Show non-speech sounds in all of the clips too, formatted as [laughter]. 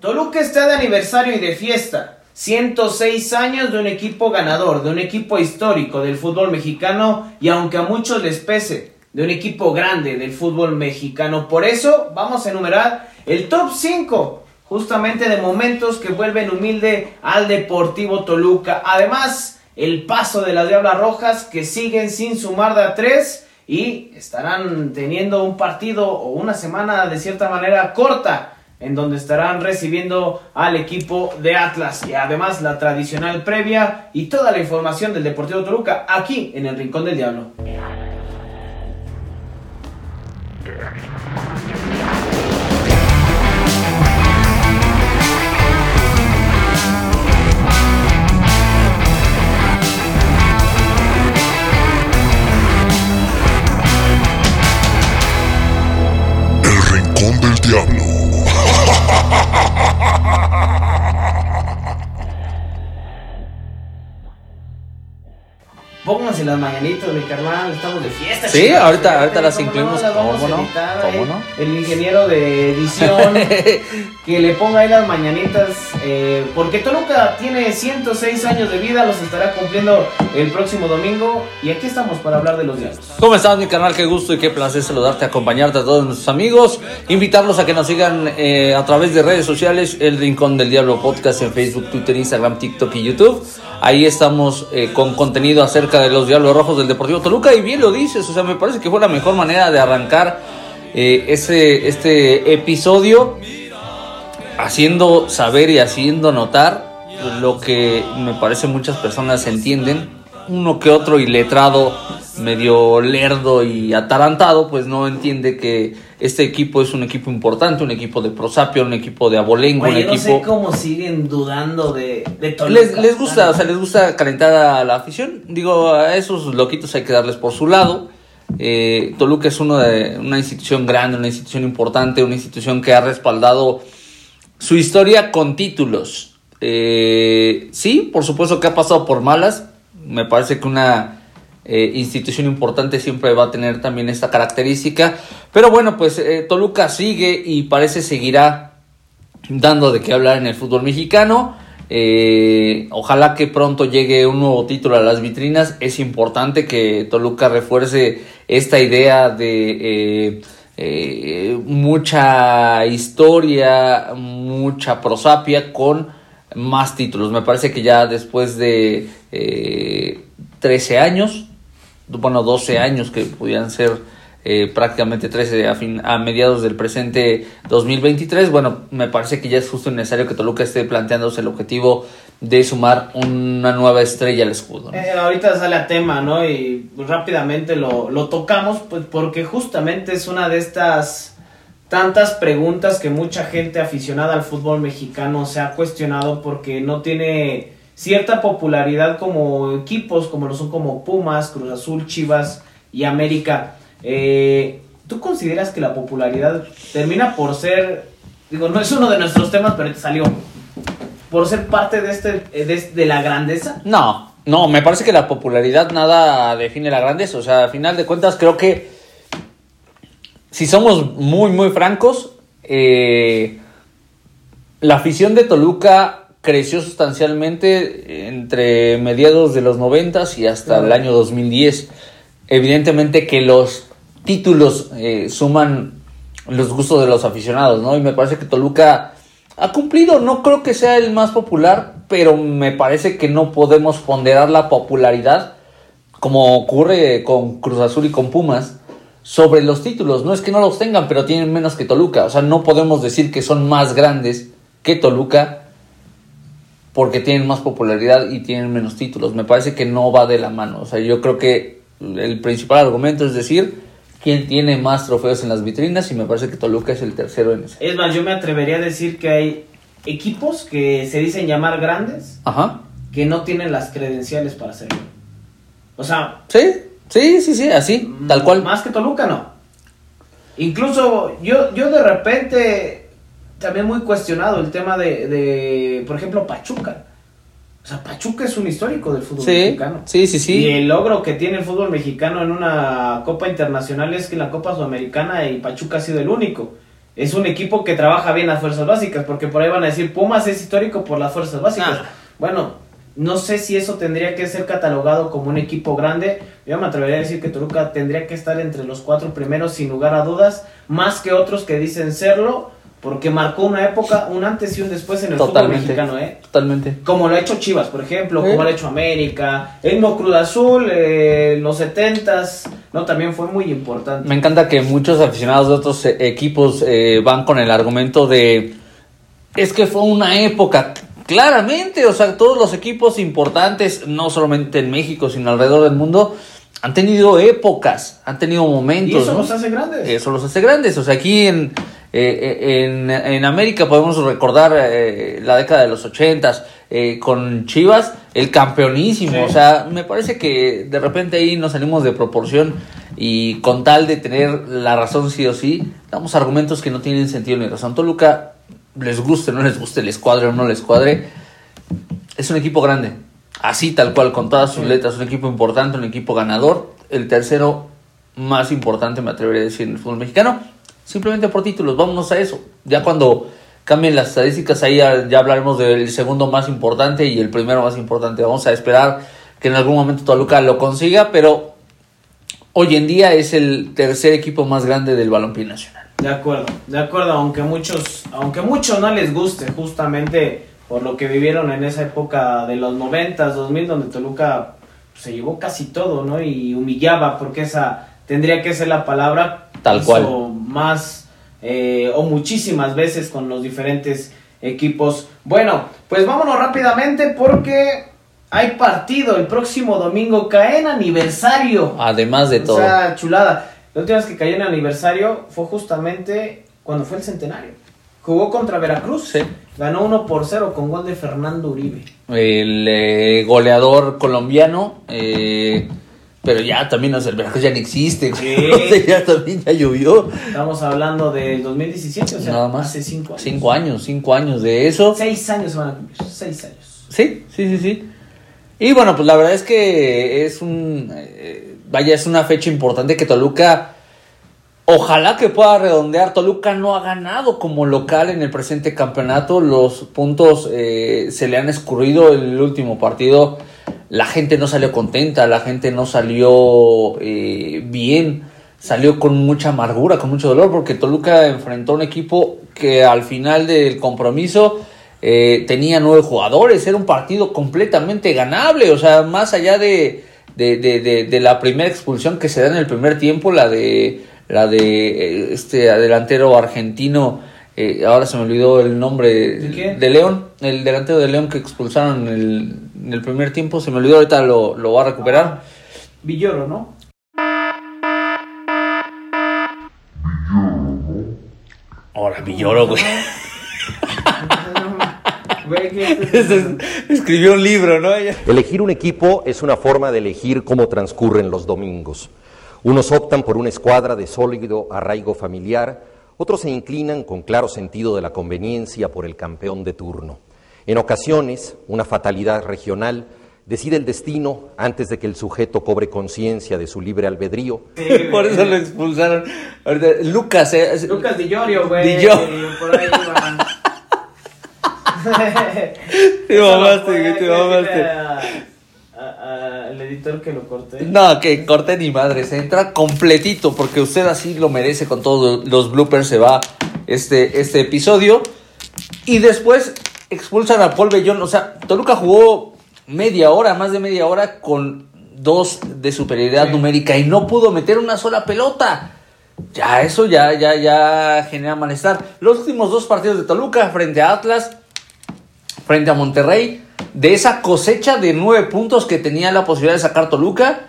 Toluca está de aniversario y de fiesta. 106 años de un equipo ganador, de un equipo histórico del fútbol mexicano y aunque a muchos les pese, de un equipo grande del fútbol mexicano. Por eso vamos a enumerar el top 5 justamente de momentos que vuelven humilde al Deportivo Toluca. Además, el paso de las Diablas Rojas que siguen sin sumar de a 3 y estarán teniendo un partido o una semana de cierta manera corta en donde estarán recibiendo al equipo de Atlas y además la tradicional previa y toda la información del Deportivo Toluca aquí en el Rincón del Diablo. El Rincón del Diablo. Ha ha ha ha ha ha! Pónganse las mañanitas, mi carnal, estamos de fiesta. Sí, ahorita- ahorita las ¿Cómo incluimos, las vamos ¿cómo no? editar ¿Cómo ahí? no? El ingeniero de edición, [laughs] que le ponga ahí las mañanitas, eh, porque Toluca tiene 106 años de vida, los estará cumpliendo el próximo domingo, y aquí estamos para hablar de los diablos. ¿Cómo estás, mi canal? Qué gusto y qué placer saludarte, acompañarte a todos nuestros amigos. Invitarlos a que nos sigan eh, a través de redes sociales, El Rincón del Diablo Podcast en Facebook, Twitter, Instagram, TikTok y YouTube. Ahí estamos eh, con contenido acerca de los Diablos Rojos del Deportivo Toluca. Y bien lo dices, o sea, me parece que fue la mejor manera de arrancar eh, ese, este episodio haciendo saber y haciendo notar lo que me parece muchas personas entienden. Uno que otro iletrado, medio lerdo y atarantado, pues no entiende que este equipo es un equipo importante, un equipo de prosapio, un equipo de abolengo, un Oye, no sé cómo siguen dudando de, de Toluca. Les, les gusta, o sea, les gusta calentar a la afición. Digo, a esos loquitos hay que darles por su lado. Eh, Toluca es uno de, una institución grande, una institución importante, una institución que ha respaldado su historia con títulos. Eh, sí, por supuesto que ha pasado por malas. Me parece que una eh, institución importante siempre va a tener también esta característica. Pero bueno, pues eh, Toluca sigue y parece seguirá dando de qué hablar en el fútbol mexicano. Eh, ojalá que pronto llegue un nuevo título a las vitrinas. Es importante que Toluca refuerce esta idea de mucha historia, mucha prosapia con más títulos. Me parece que ya después de eh, 13 años, bueno, 12 años que pudieran ser eh, prácticamente 13 a, fin, a mediados del presente 2023. Bueno, me parece que ya es justo necesario que Toluca esté planteándose el objetivo de sumar una nueva estrella al escudo. ¿no? Eh, ahorita sale a tema, ¿no? Y rápidamente lo, lo tocamos, pues porque justamente es una de estas tantas preguntas que mucha gente aficionada al fútbol mexicano se ha cuestionado porque no tiene cierta popularidad como equipos, como lo son como Pumas, Cruz Azul, Chivas y América. Eh, ¿Tú consideras que la popularidad termina por ser, digo, no es uno de nuestros temas, pero te salió, por ser parte de, este, de, de la grandeza? No, no, me parece que la popularidad nada define la grandeza. O sea, a final de cuentas creo que si somos muy, muy francos, eh, la afición de Toluca creció sustancialmente entre mediados de los 90 y hasta el año 2010. Evidentemente que los títulos eh, suman los gustos de los aficionados, ¿no? Y me parece que Toluca ha cumplido, no creo que sea el más popular, pero me parece que no podemos ponderar la popularidad como ocurre con Cruz Azul y con Pumas sobre los títulos. No es que no los tengan, pero tienen menos que Toluca. O sea, no podemos decir que son más grandes que Toluca porque tienen más popularidad y tienen menos títulos. Me parece que no va de la mano. O sea, yo creo que el principal argumento es decir quién tiene más trofeos en las vitrinas y me parece que Toluca es el tercero en ese. Es más, yo me atrevería a decir que hay equipos que se dicen llamar grandes Ajá. que no tienen las credenciales para hacerlo. O sea, Sí, sí, sí, sí, así, tal cual. Más que Toluca, no. Incluso yo, yo de repente también muy cuestionado el tema de, de, por ejemplo, Pachuca. O sea, Pachuca es un histórico del fútbol Sí, mexicano. sí, sí, sí. Y el logro que tiene el fútbol mexicano en una Copa Internacional es que en la Copa Sudamericana y Pachuca ha sido el único. es un equipo que trabaja bien las fuerzas básicas, porque por ahí van a decir, Pumas es histórico por las fuerzas básicas. Ah. Bueno, no sé si eso tendría que ser catalogado como un equipo grande. Yo me atrevería a decir que Toluca tendría que estar entre los cuatro primeros sin lugar a dudas, más que otros que dicen serlo, porque marcó una época, un antes y un después en el Totalmente. fútbol mexicano, ¿eh? Totalmente. Como lo ha hecho Chivas, por ejemplo, ¿Eh? como lo ha hecho América, el mismo Cruz Azul, eh, en los setentas, no, también fue muy importante. Me encanta que muchos aficionados de otros eh, equipos eh, van con el argumento de es que fue una época. Claramente, o sea, todos los equipos importantes, no solamente en México, sino alrededor del mundo, han tenido épocas, han tenido momentos. Y eso ¿no? nos hace grandes. Eso los hace grandes. O sea, aquí en, eh, en, en América podemos recordar eh, la década de los ochentas eh, con Chivas, el campeonísimo. Sí. O sea, me parece que de repente ahí nos salimos de proporción y con tal de tener la razón sí o sí, damos argumentos que no tienen sentido ni razón. Toluca, les guste, no les guste, les cuadre o no les cuadre, es un equipo grande. Así tal cual, con todas sus Sí. letras, un equipo importante, un equipo ganador, el tercero más importante, me atrevería a decir, en el fútbol mexicano, simplemente por títulos, vámonos a eso. Ya cuando cambien las estadísticas, ahí ya, hablaremos del segundo más importante y el primero más importante. Vamos a esperar que en algún momento Toluca lo consiga, pero hoy en día es el tercer equipo más grande del balompié nacional. De acuerdo, de acuerdo, aunque muchos, aunque muchos no les guste, justamente por lo que vivieron en esa época de los 90s, 2000, donde Toluca se llevó casi todo, ¿no? Y humillaba, porque esa tendría que ser la palabra. Tal cual. Más eh, o muchísimas veces con los diferentes equipos. Bueno, pues vámonos rápidamente porque hay partido el próximo domingo, cae en aniversario. Además de O todo. sea, chulada. La última vez que cayó en aniversario fue justamente cuando fue el centenario. Jugó contra Veracruz. Sí. Ganó 1 por 0 con gol de Fernando Uribe. el eh, goleador colombiano, eh, pero ya también, o sea, el Veracruz ya no existe, güey. Sí. [laughs] O sea, ya también ya llovió. Estamos hablando del 2017, o sea, Nada más. hace 5 años. Cinco años, cinco años de eso. 6 años se van a cumplir. 6 años. Sí, sí, sí, sí. Y bueno, pues la verdad es que es un, eh, vaya, es una fecha importante que Toluca, ojalá que pueda redondear. Toluca no ha ganado como local en el presente campeonato. Los puntos eh, se le han escurrido el último partido. La gente no salió contenta, la gente no salió eh, bien, salió con mucha amargura, con mucho dolor, porque Toluca enfrentó a un equipo que al final del compromiso eh, tenía nueve jugadores, era un partido completamente ganable, o sea, más allá de, de, de- de- de la primera expulsión que se da en el primer tiempo, la de la de eh, este delantero argentino, eh, ahora se me olvidó el nombre ¿De León, el delantero de León que expulsaron en el, en el primer tiempo, se me olvidó, ahorita lo, lo va a recuperar. Villoro, ¿no? Ahora Villoro, güey. [laughs] Güey, ¿qué- [laughs] Ese- Escribió un libro, ¿no? Elegir un equipo es una forma de elegir cómo transcurren los domingos. Unos optan por una escuadra de sólido arraigo familiar, otros se inclinan con claro sentido de la conveniencia por el campeón de turno. En ocasiones, una fatalidad regional decide el destino antes de que el sujeto cobre conciencia de su libre albedrío [laughs] Por eso lo expulsaron. Lucas, eh, Lucas Di Llorio, güey. Di Llorio. Por ahí va. [laughs] [laughs] Te mamaste, te mamaste. Dile a- a- a El editor que lo corte. No, que corte ni madre, se entra completito porque usted así lo merece con todos los bloopers, se va este, este episodio. Y después expulsan a Paul Bellón, o sea, Toluca jugó media hora, más de media hora con dos de superioridad Sí. numérica y no pudo meter una sola pelota. Ya, eso ya, ya, ya genera malestar. Los últimos dos partidos de Toluca frente a Atlas, frente a Monterrey, de esa cosecha de nueve puntos que tenía la posibilidad de sacar Toluca,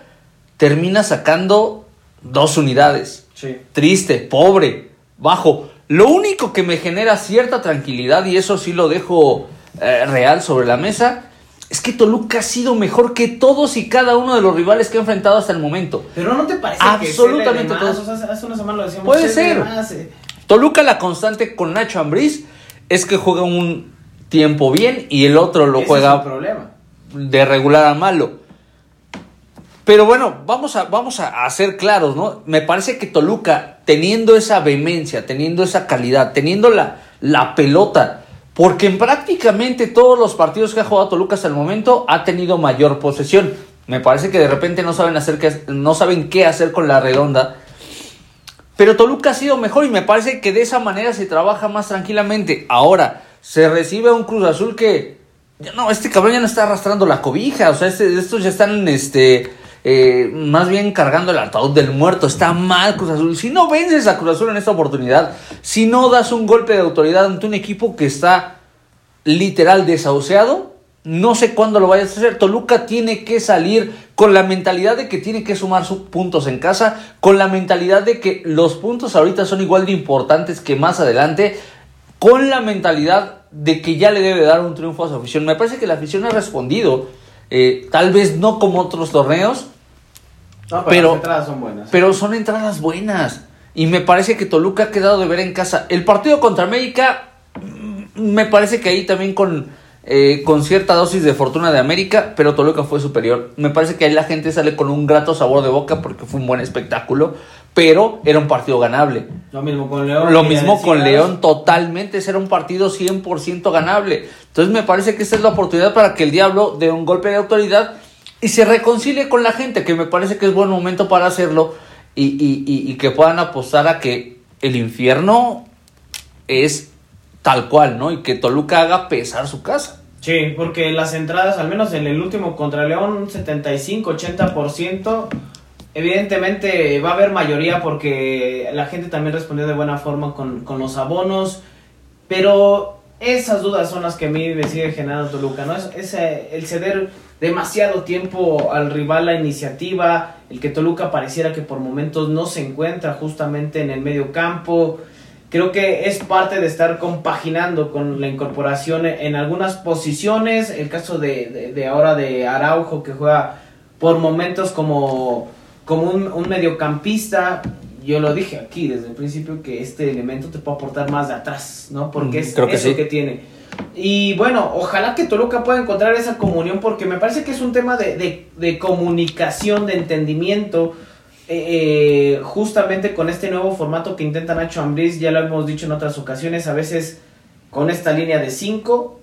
termina sacando dos unidades. Sí. Triste, pobre, bajo. Lo único que me genera cierta tranquilidad, y eso sí lo dejo eh, real sobre la mesa, es que Toluca ha sido mejor que todos y cada uno de los rivales que ha enfrentado hasta el momento. Pero no te parece Absolutamente que todos. Hace una semana lo decíamos. Puede ser. eh. Toluca la constante con Nacho Ambriz es que juega un tiempo bien y el otro lo Ese juega problema. de regular a malo. Pero bueno, vamos a, vamos a, a ser claros, ¿no? Me parece que Toluca, teniendo esa vehemencia, teniendo esa calidad, teniendo la, la pelota, porque en prácticamente todos los partidos que ha jugado Toluca hasta el momento ha tenido mayor posesión. Me parece que de repente no saben hacer qué, no saben qué hacer con la redonda. Pero Toluca ha sido mejor y me parece que de esa manera se trabaja más tranquilamente. Ahora, se recibe un Cruz Azul que. No, este cabrón ya no está arrastrando la cobija. O sea, este- estos ya están este, eh, más bien cargando el ataúd del muerto. Está mal Cruz Azul. Si no vences a Cruz Azul en esta oportunidad, si no das un golpe de autoridad ante un equipo que está literal desahuciado, no sé cuándo lo vayas a hacer. Toluca tiene que salir con la mentalidad de que tiene que sumar sus puntos en casa, con la mentalidad de que los puntos ahorita son igual de importantes que más adelante, con la mentalidad de que ya le debe dar un triunfo a su afición. Me parece que la afición ha respondido, eh, tal vez no como otros torneos, No, pero, Pero- las entradas son buenas. pero son entradas buenas. Y me parece que Toluca ha quedado de ver en casa. El partido contra América, mm, me parece que ahí también con, eh, con cierta dosis de fortuna de América, pero Toluca fue superior. Me parece que ahí la gente sale con un grato sabor de boca porque fue un buen espectáculo, pero era un partido ganable. Lo mismo con León. Lo mismo con. León, totalmente, ese era un partido 100% ganable. Entonces me parece que esta es la oportunidad para que el Diablo dé un golpe de autoridad y se reconcilie con la gente, que me parece que es buen momento para hacerlo y, y- y- y que puedan apostar a que el infierno es tal cual, ¿no? Y que Toluca haga pesar su casa. Sí, porque las entradas, al menos en el último contra León, un 75-80%. Evidentemente va a haber mayoría porque la gente también respondió de buena forma con, con los abonos. Pero esas dudas son las que a mí me sigue generando Toluca, ¿no? Es, ese- el ceder demasiado tiempo al rival la iniciativa, el que Toluca pareciera que por momentos no se encuentra justamente en el medio campo. Creo que es parte de estar compaginando con la incorporación en algunas posiciones. El caso de- de ahora de Araujo que juega por momentos como, como un, un mediocampista. Yo lo dije aquí desde el principio que este elemento te puede aportar más de atrás, ¿no? Porque Mm, es creo que eso sí. que tiene. Y bueno, ojalá que Toluca pueda encontrar esa comunión porque me parece que es un tema de, de- de comunicación, de entendimiento. eh, eh, justamente con este nuevo formato que intenta Nacho Ambriz, ya lo hemos dicho en otras ocasiones, a veces con esta línea de 5,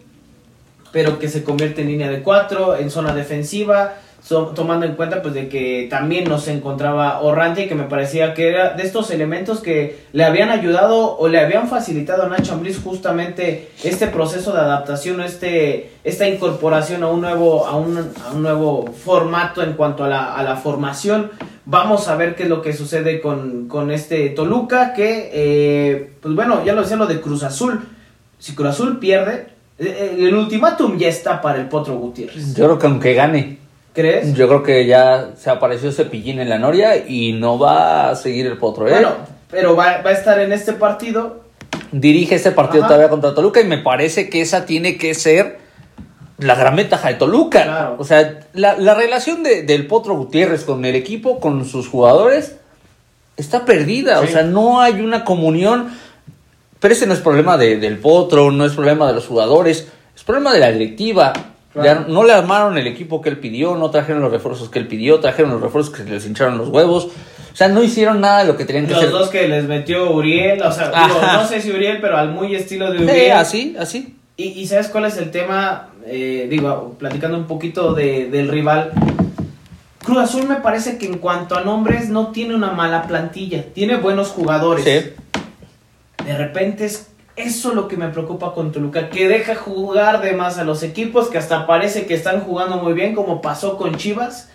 pero que se convierte en línea de 4, en zona defensiva, tomando en cuenta pues de que también nos encontraba Orrante y que me parecía que era de estos elementos que le habían ayudado o le habían facilitado a Nacho Ambriz justamente este proceso de adaptación, este, esta incorporación a un nuevo, a un, a un nuevo formato en cuanto a la, a la formación. Vamos a ver qué es lo que sucede con, con este Toluca, que, eh, pues bueno, ya lo decía lo de Cruz Azul. Si Cruz Azul pierde, eh, el ultimátum ya está para el Potro Gutiérrez. Yo creo que aunque gane, ¿Crees? yo creo que ya se apareció Cepillín en la Noria y no va a seguir el potro, ¿eh? Bueno, pero va, va a estar en este partido. dirige este partido Ajá. todavía contra Toluca y me parece que esa tiene que ser la gran ventaja de Toluca. Claro. O sea, la, la relación de- del Potro Gutiérrez con el equipo, con sus jugadores, está perdida. O sea, no hay una comunión. Pero ese no es problema de- del Potro, no es problema de los jugadores, es problema de la directiva. Claro. Ya no le armaron el equipo que él pidió, no trajeron los refuerzos que él pidió, trajeron los refuerzos que les hincharon los huevos. O sea, no hicieron nada de lo que tenían que Los hacer. dos que les metió Uriel, o sea, digo, no sé si Uriel, pero al muy estilo de Sí, Uriel. así, así. Y, y ¿sabes cuál es el tema? Eh, digo, platicando un poquito de- del rival. Cruz Azul me parece que en cuanto a nombres no tiene una mala plantilla, tiene buenos jugadores. Sí. De repente es eso lo que me preocupa con Toluca, que deja jugar de más a los equipos, que hasta parece que están jugando muy bien, como pasó con Chivas.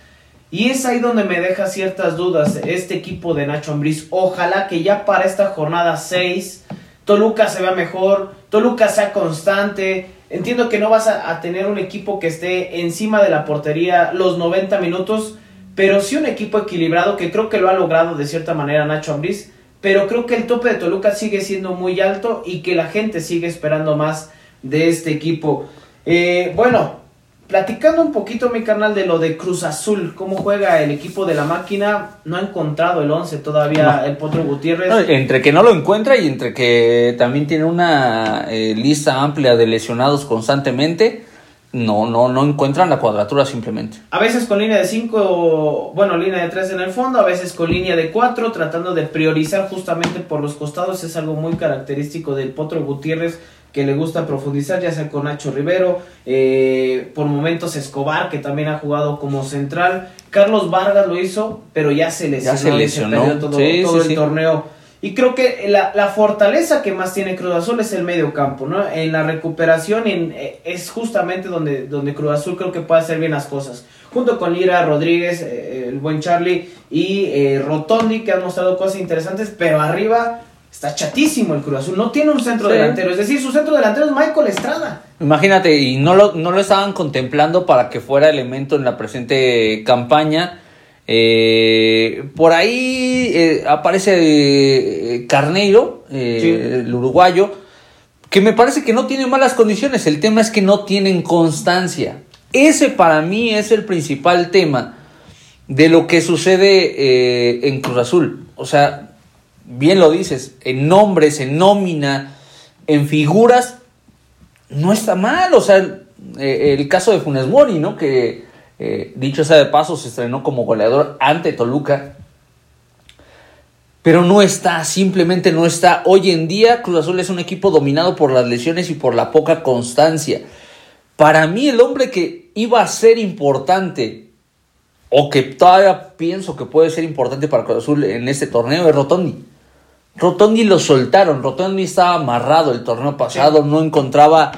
Y es ahí donde me deja ciertas dudas este equipo de Nacho Ambriz. Ojalá que ya para esta jornada 6 Toluca se vea mejor, Toluca sea constante. Entiendo que no vas a, a tener un equipo que esté encima de la portería los 90 minutos, pero sí un equipo equilibrado que creo que lo ha logrado de cierta manera Nacho Ambriz. Pero creo que el tope de Toluca sigue siendo muy alto y que la gente sigue esperando más de este equipo. Eh, bueno, platicando un poquito, mi canal, de lo de Cruz Azul, cómo juega el equipo de la máquina, no ha encontrado el 11 todavía No. el Potro Gutiérrez. No, entre que no lo encuentra y entre que también tiene una eh, lista amplia de lesionados constantemente, no, no, no encuentran la cuadratura simplemente. A veces con línea de 5, bueno, línea de 3 en el fondo, a veces con línea de 4, tratando de priorizar justamente por los costados. Es algo muy característico del Potro Gutiérrez que le gusta profundizar, ya sea con Nacho Rivero, eh, por momentos Escobar, que también ha jugado como central. Carlos Vargas lo hizo, pero ya se lesionó, Ya se lesionó. perdió todo, Sí, todo sí, el sí. torneo. Y creo que la, la fortaleza que más tiene Cruz Azul es el medio campo, ¿no? En la recuperación en- eh, es justamente donde, donde Cruz Azul creo que puede hacer bien las cosas. Junto con Lira, Rodríguez, eh, el buen Charlie y eh, Rotondi que han mostrado cosas interesantes, pero arriba está chatísimo el Cruz Azul. No tiene un centro Sí. delantero, es decir, su centro delantero es Michael Estrada. Imagínate, y no lo, no lo estaban contemplando para que fuera elemento en la presente campaña. Eh, por ahí eh, aparece eh, Carneiro, Sí. el uruguayo, que me parece que no tiene malas condiciones. El tema es que no tienen constancia. Ese para mí es el principal tema de lo que sucede en Cruz Azul. O sea, bien lo dices, en nombres, en nómina, en figuras, no está mal. O sea, eh, el caso de Funes Mori, ¿no? Que eh, dicho sea de paso, se estrenó como goleador ante Toluca. Pero no está, simplemente no está. Hoy en día Cruz Azul es un equipo dominado por las lesiones y por la poca constancia. Para mí el hombre que iba a ser importante, o que todavía pienso que puede ser importante para Cruz Azul en este torneo, es Rotondi. Rotondi lo soltaron, Rotondi estaba amarrado el torneo pasado, no encontraba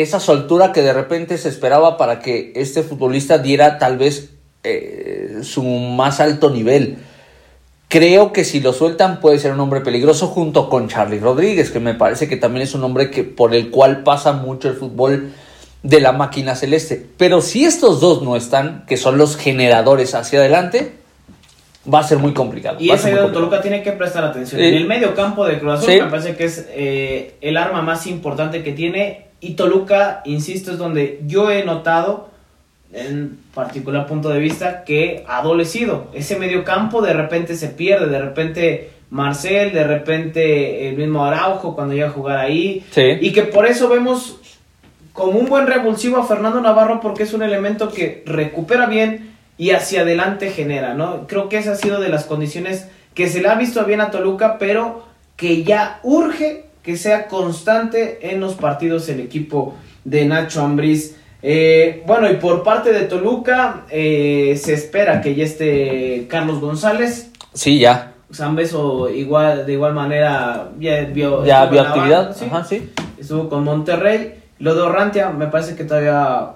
esa soltura que de repente se esperaba para que este futbolista diera tal vez eh, su más alto nivel. Creo que si lo sueltan puede ser un hombre peligroso junto con Charlie Rodríguez, que me parece que también es un hombre que por el cual pasa mucho el fútbol de la máquina celeste. Pero si estos dos no están, que son los generadores hacia adelante, va a ser muy complicado. Y va a es ser ahí muy donde. Toluca tiene que prestar atención. En el medio campo de Cruz Azul Sí. me parece que es eh, el arma más importante que tiene. Y Toluca, insisto, es donde yo he notado, en particular punto de vista, que ha adolecido. Ese medio campo de repente se pierde, de repente Marcel, de repente el mismo Araujo cuando llega a jugar ahí. Sí. Y que por eso vemos como un buen revulsivo a Fernando Navarro porque es un elemento que recupera bien y hacia adelante genera, ¿no? Creo que esa ha sido de las condiciones que se le ha visto bien a Toluca, pero que ya urge que sea constante en los partidos el equipo de Nacho Ambriz. Eh, bueno, y por parte de Toluca eh, se espera que ya esté Carlos González. Sí, ya. Zambeso igual, de igual manera ya vio, Ya actividad. banda, ¿sí? Ajá, sí. estuvo con Monterrey. Lo de Orrantia me parece que todavía,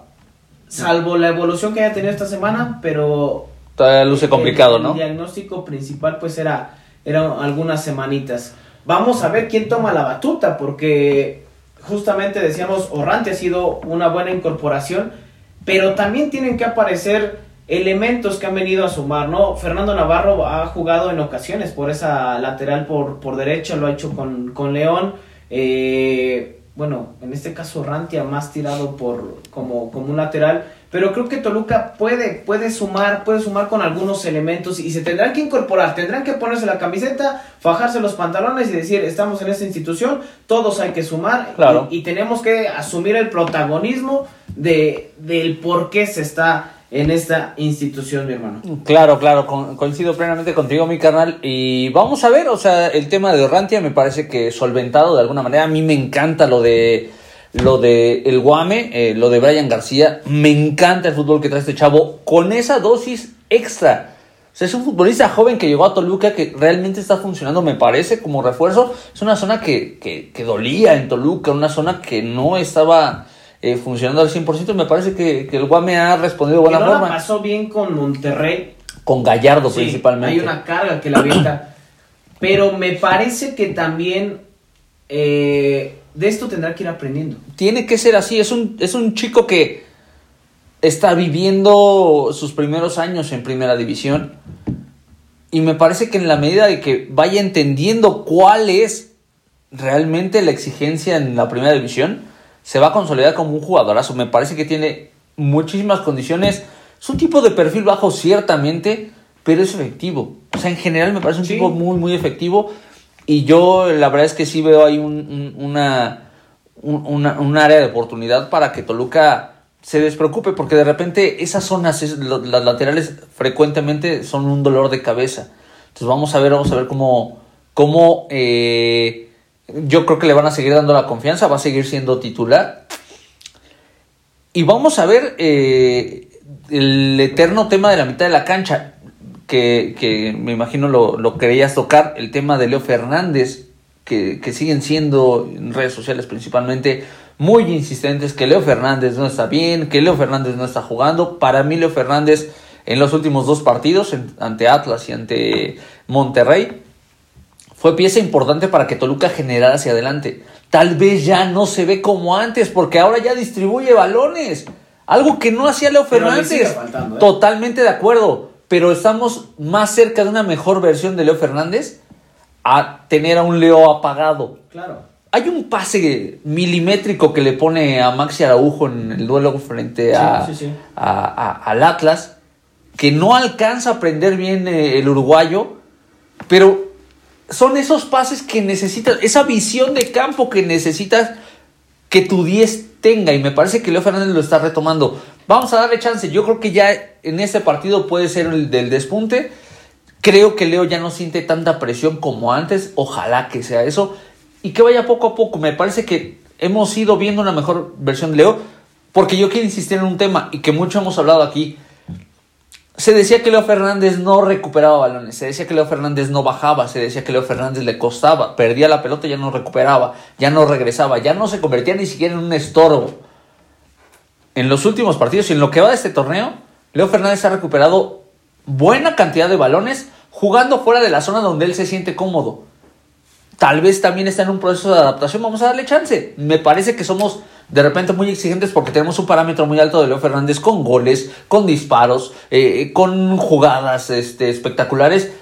salvo la evolución que haya tenido esta semana, pero... Todavía luce complicado, el, ¿no? El diagnóstico principal pues era, era algunas semanitas. Vamos a ver quién toma la batuta, porque justamente decíamos, Orrantia ha sido una buena incorporación, pero también tienen que aparecer elementos que han venido a sumar, ¿no? Fernando Navarro ha jugado en ocasiones por esa lateral por, por derecha, lo ha hecho con, con León. Eh, bueno, en este caso Rantia más tirado por como, como un lateral, pero creo que Toluca puede, puede sumar, puede sumar con algunos elementos y se tendrán que incorporar, tendrán que ponerse la camiseta, fajarse los pantalones y decir, estamos en esta institución, todos hay que sumar Claro. y, y tenemos que asumir el protagonismo de, del por qué se está en esta institución, mi hermano. Claro, claro, con- coincido plenamente contigo, mi carnal. Y vamos a ver, o sea, el tema de Orrantia me parece que solventado de alguna manera. A mí me encanta lo de lo de el Guame, eh, lo de Brian García. Me encanta el fútbol que trae este chavo con esa dosis extra. O sea, es un futbolista joven que llegó a Toluca que realmente está funcionando, me parece, como refuerzo. Es una zona que, que, que dolía en Toluca, una zona que no estaba eh, funcionando al 100%. Y me parece que, que el Guame ha respondido de buena no la forma. pasó bien con Monterrey, Con Gallardo Sí, principalmente. Hay una carga que la avienta. Pero me parece que también eh, de esto tendrá que ir aprendiendo. Tiene que ser así. Es un, es un chico que está viviendo sus primeros años en primera división. Y me parece que en la medida de que vaya entendiendo cuál es realmente la exigencia en la primera división, se va a consolidar como un jugadorazo. Me parece que tiene muchísimas condiciones. Es un tipo de perfil bajo, ciertamente, pero es efectivo. O sea, en general me parece un Sí. tipo muy, muy efectivo. Y yo, la verdad es que sí veo ahí un, un- una, un, un área de oportunidad para que Toluca se despreocupe porque de repente esas zonas, las laterales frecuentemente son un dolor de cabeza. Entonces vamos a ver, vamos a ver cómo, cómo eh, yo creo que le van a seguir dando la confianza, va a seguir siendo titular. Y vamos a ver eh, el eterno tema de la mitad de la cancha, que, me imagino lo, lo, querías tocar, el tema de Leo Fernández, que, que siguen siendo en redes sociales principalmente muy insistentes que Leo Fernández no está bien, que Leo Fernández no está jugando. Para mí Leo Fernández en los últimos dos partidos, ante Atlas y ante Monterrey, fue pieza importante para que Toluca generara hacia adelante. Tal vez ya no se ve como antes, porque ahora ya distribuye balones. Algo que no hacía Leo Fernández. ¿eh? Totalmente de acuerdo. Pero estamos más cerca de una mejor versión de Leo Fernández a tener a un Leo apagado. Claro. Hay un pase milimétrico que le pone a Maxi Araujo en el duelo frente a, al Atlas, que no alcanza a aprender bien eh, el uruguayo, pero son esos pases que necesitas, esa visión de campo que necesitas que tu 10 tenga, y me parece que Leo Fernández lo está retomando. Vamos a darle chance, yo creo que ya en este partido puede ser el del despunte. Creo que Leo ya no siente tanta presión como antes, ojalá que sea eso y que vaya poco a poco. Me parece que hemos ido viendo una mejor versión de Leo, porque yo quiero insistir en un tema y que mucho hemos hablado aquí. Se decía que Leo Fernández no recuperaba balones, se decía que Leo Fernández no bajaba, se decía que Leo Fernández le costaba, perdía la pelota ya no recuperaba, ya no regresaba, ya no se convertía ni siquiera en un estorbo. En los últimos partidos y en lo que va de este torneo, Leo Fernández ha recuperado buena cantidad de balones jugando fuera de la zona donde él se siente cómodo tal vez también está en un proceso de adaptación, vamos a darle chance. Me parece que somos de repente muy exigentes porque tenemos un parámetro muy alto de Leo Fernández con goles, con disparos, eh, con jugadas este, espectaculares.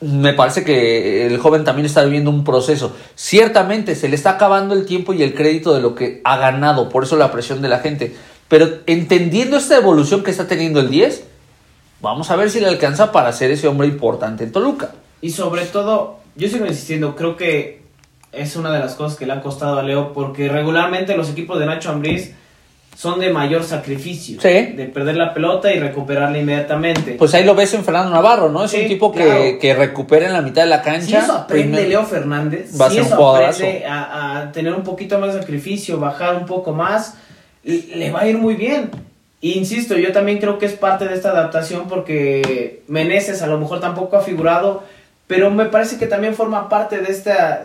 Me parece que el joven también está viviendo un proceso. Ciertamente se le está acabando el tiempo y el crédito de lo que ha ganado, por eso la presión de la gente. Pero entendiendo esta evolución que está teniendo el 10, vamos a ver si le alcanza para ser ese hombre importante en Toluca. Y sobre todo, yo sigo insistiendo, creo que es una de las cosas que le ha costado a Leo, porque regularmente los equipos de Nacho Ambriz son de mayor sacrificio. De perder la pelota y recuperarla inmediatamente. Pues ahí lo ves en Fernando Navarro, ¿no? Es un tipo que, recupera en la mitad de la cancha. Si eso aprende Leo Fernández, va a ser eso aprende a, tener un poquito más de sacrificio, bajar un poco más, le va a ir muy bien. Insisto, yo también creo que es parte de esta adaptación porque Meneses a lo mejor tampoco ha figurado pero me parece que también forma parte de,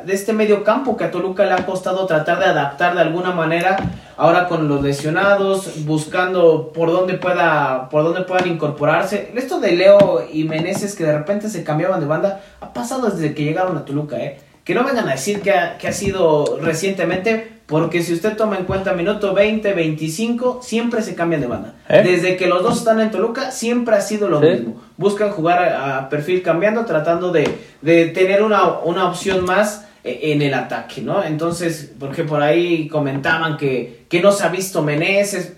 de este medio campo que a Toluca le ha costado tratar de adaptar de alguna manera, ahora con los lesionados, buscando por dónde, pueda, por dónde puedan incorporarse. Esto de Leo y Meneses que de repente se cambiaban de banda, ha pasado desde que llegaron a Toluca, ¿eh? Que no vengan a decir que que ha sido recientemente, porque si usted toma en cuenta minuto 20, 25, siempre se cambian de banda. ¿Eh? Desde que los dos están en Toluca, siempre ha sido lo mismo. Buscan jugar a, perfil cambiando, tratando de, tener una, opción más e, en el ataque, ¿no? Entonces, porque por ahí comentaban que, que no se ha visto Meneses.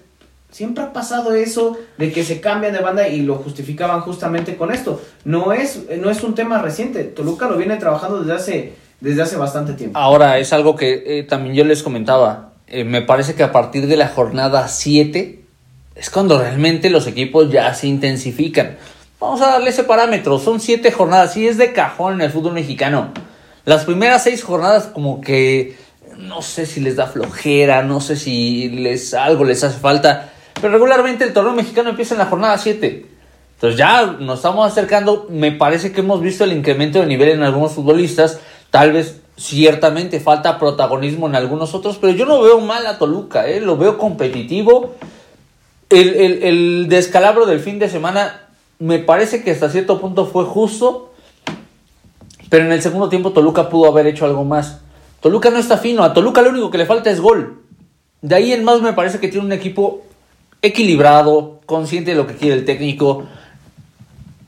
Siempre ha pasado eso de que se cambian de banda y lo justificaban justamente con esto. No es, no es un tema reciente. Toluca lo viene trabajando desde hace desde hace bastante tiempo. Ahora, es algo que eh, también yo les comentaba. Eh, me parece que a partir de la jornada 7 es cuando realmente los equipos ya se intensifican. Vamos a darle ese parámetro. Son 7 jornadas. Sí, es de cajón en el fútbol mexicano. Las primeras 6 jornadas, como que no sé si les da flojera, no sé si les algo les hace falta. Pero regularmente el torneo mexicano empieza en la jornada 7. Entonces ya nos estamos acercando. Me parece que hemos visto el incremento de nivel en algunos futbolistas. Tal vez ciertamente falta protagonismo en algunos otros, pero yo no veo mal a Toluca, ¿eh? lo veo competitivo. El, descalabro del fin de semana me parece que hasta cierto punto fue justo, pero en el segundo tiempo Toluca pudo haber hecho algo más. Toluca no está fino, a Toluca lo único que le falta es gol. De ahí en más me parece que tiene un equipo equilibrado, consciente de lo que quiere el técnico.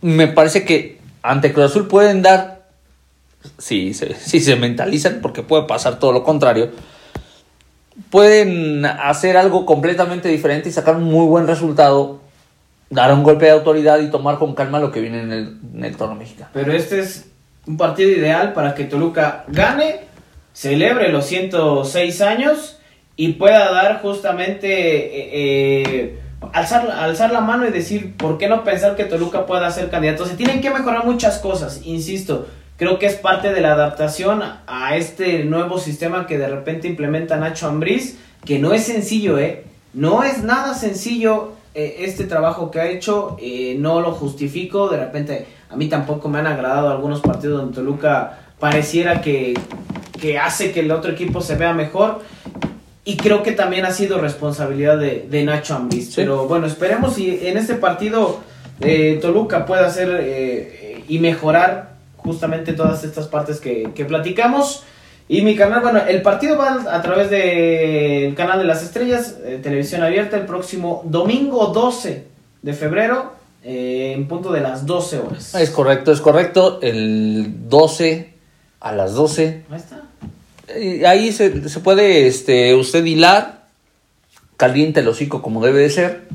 Me parece que ante Cruz Azul pueden dar si se, si se mentalizan, porque puede pasar todo lo contrario, pueden hacer algo completamente diferente y sacar un muy buen resultado, dar un golpe de autoridad y tomar con calma lo que viene en el, en el torneo mexicano. Pero este es un partido ideal para que Toluca gane, celebre los 106 años y pueda dar justamente eh, eh, alzar, alzar la mano y decir, ¿por qué no pensar que Toluca pueda ser candidato? Se tienen que mejorar muchas cosas, insisto. Creo que es parte de la adaptación a este nuevo sistema que de repente implementa Nacho Ambriz, que no es sencillo, ¿eh? No es nada sencillo eh, este trabajo que ha hecho, eh, no lo justifico, de repente a mí tampoco me han agradado algunos partidos donde Toluca pareciera que, que hace que el otro equipo se vea mejor. Y creo que también ha sido responsabilidad de, de Nacho Ambriz. Sí. Pero bueno, esperemos si en este partido eh, Toluca pueda hacer eh, y mejorar justamente todas estas partes que, que platicamos. Y mi canal, bueno, el partido va a través del canal de las estrellas, eh, televisión abierta, el próximo domingo 12 de febrero, eh, en punto de las 12 horas. Es correcto, es correcto. El 12 a las 12. Ahí está. Eh, Ahí se, se puede este, usted hilar, caliente el hocico como debe de ser.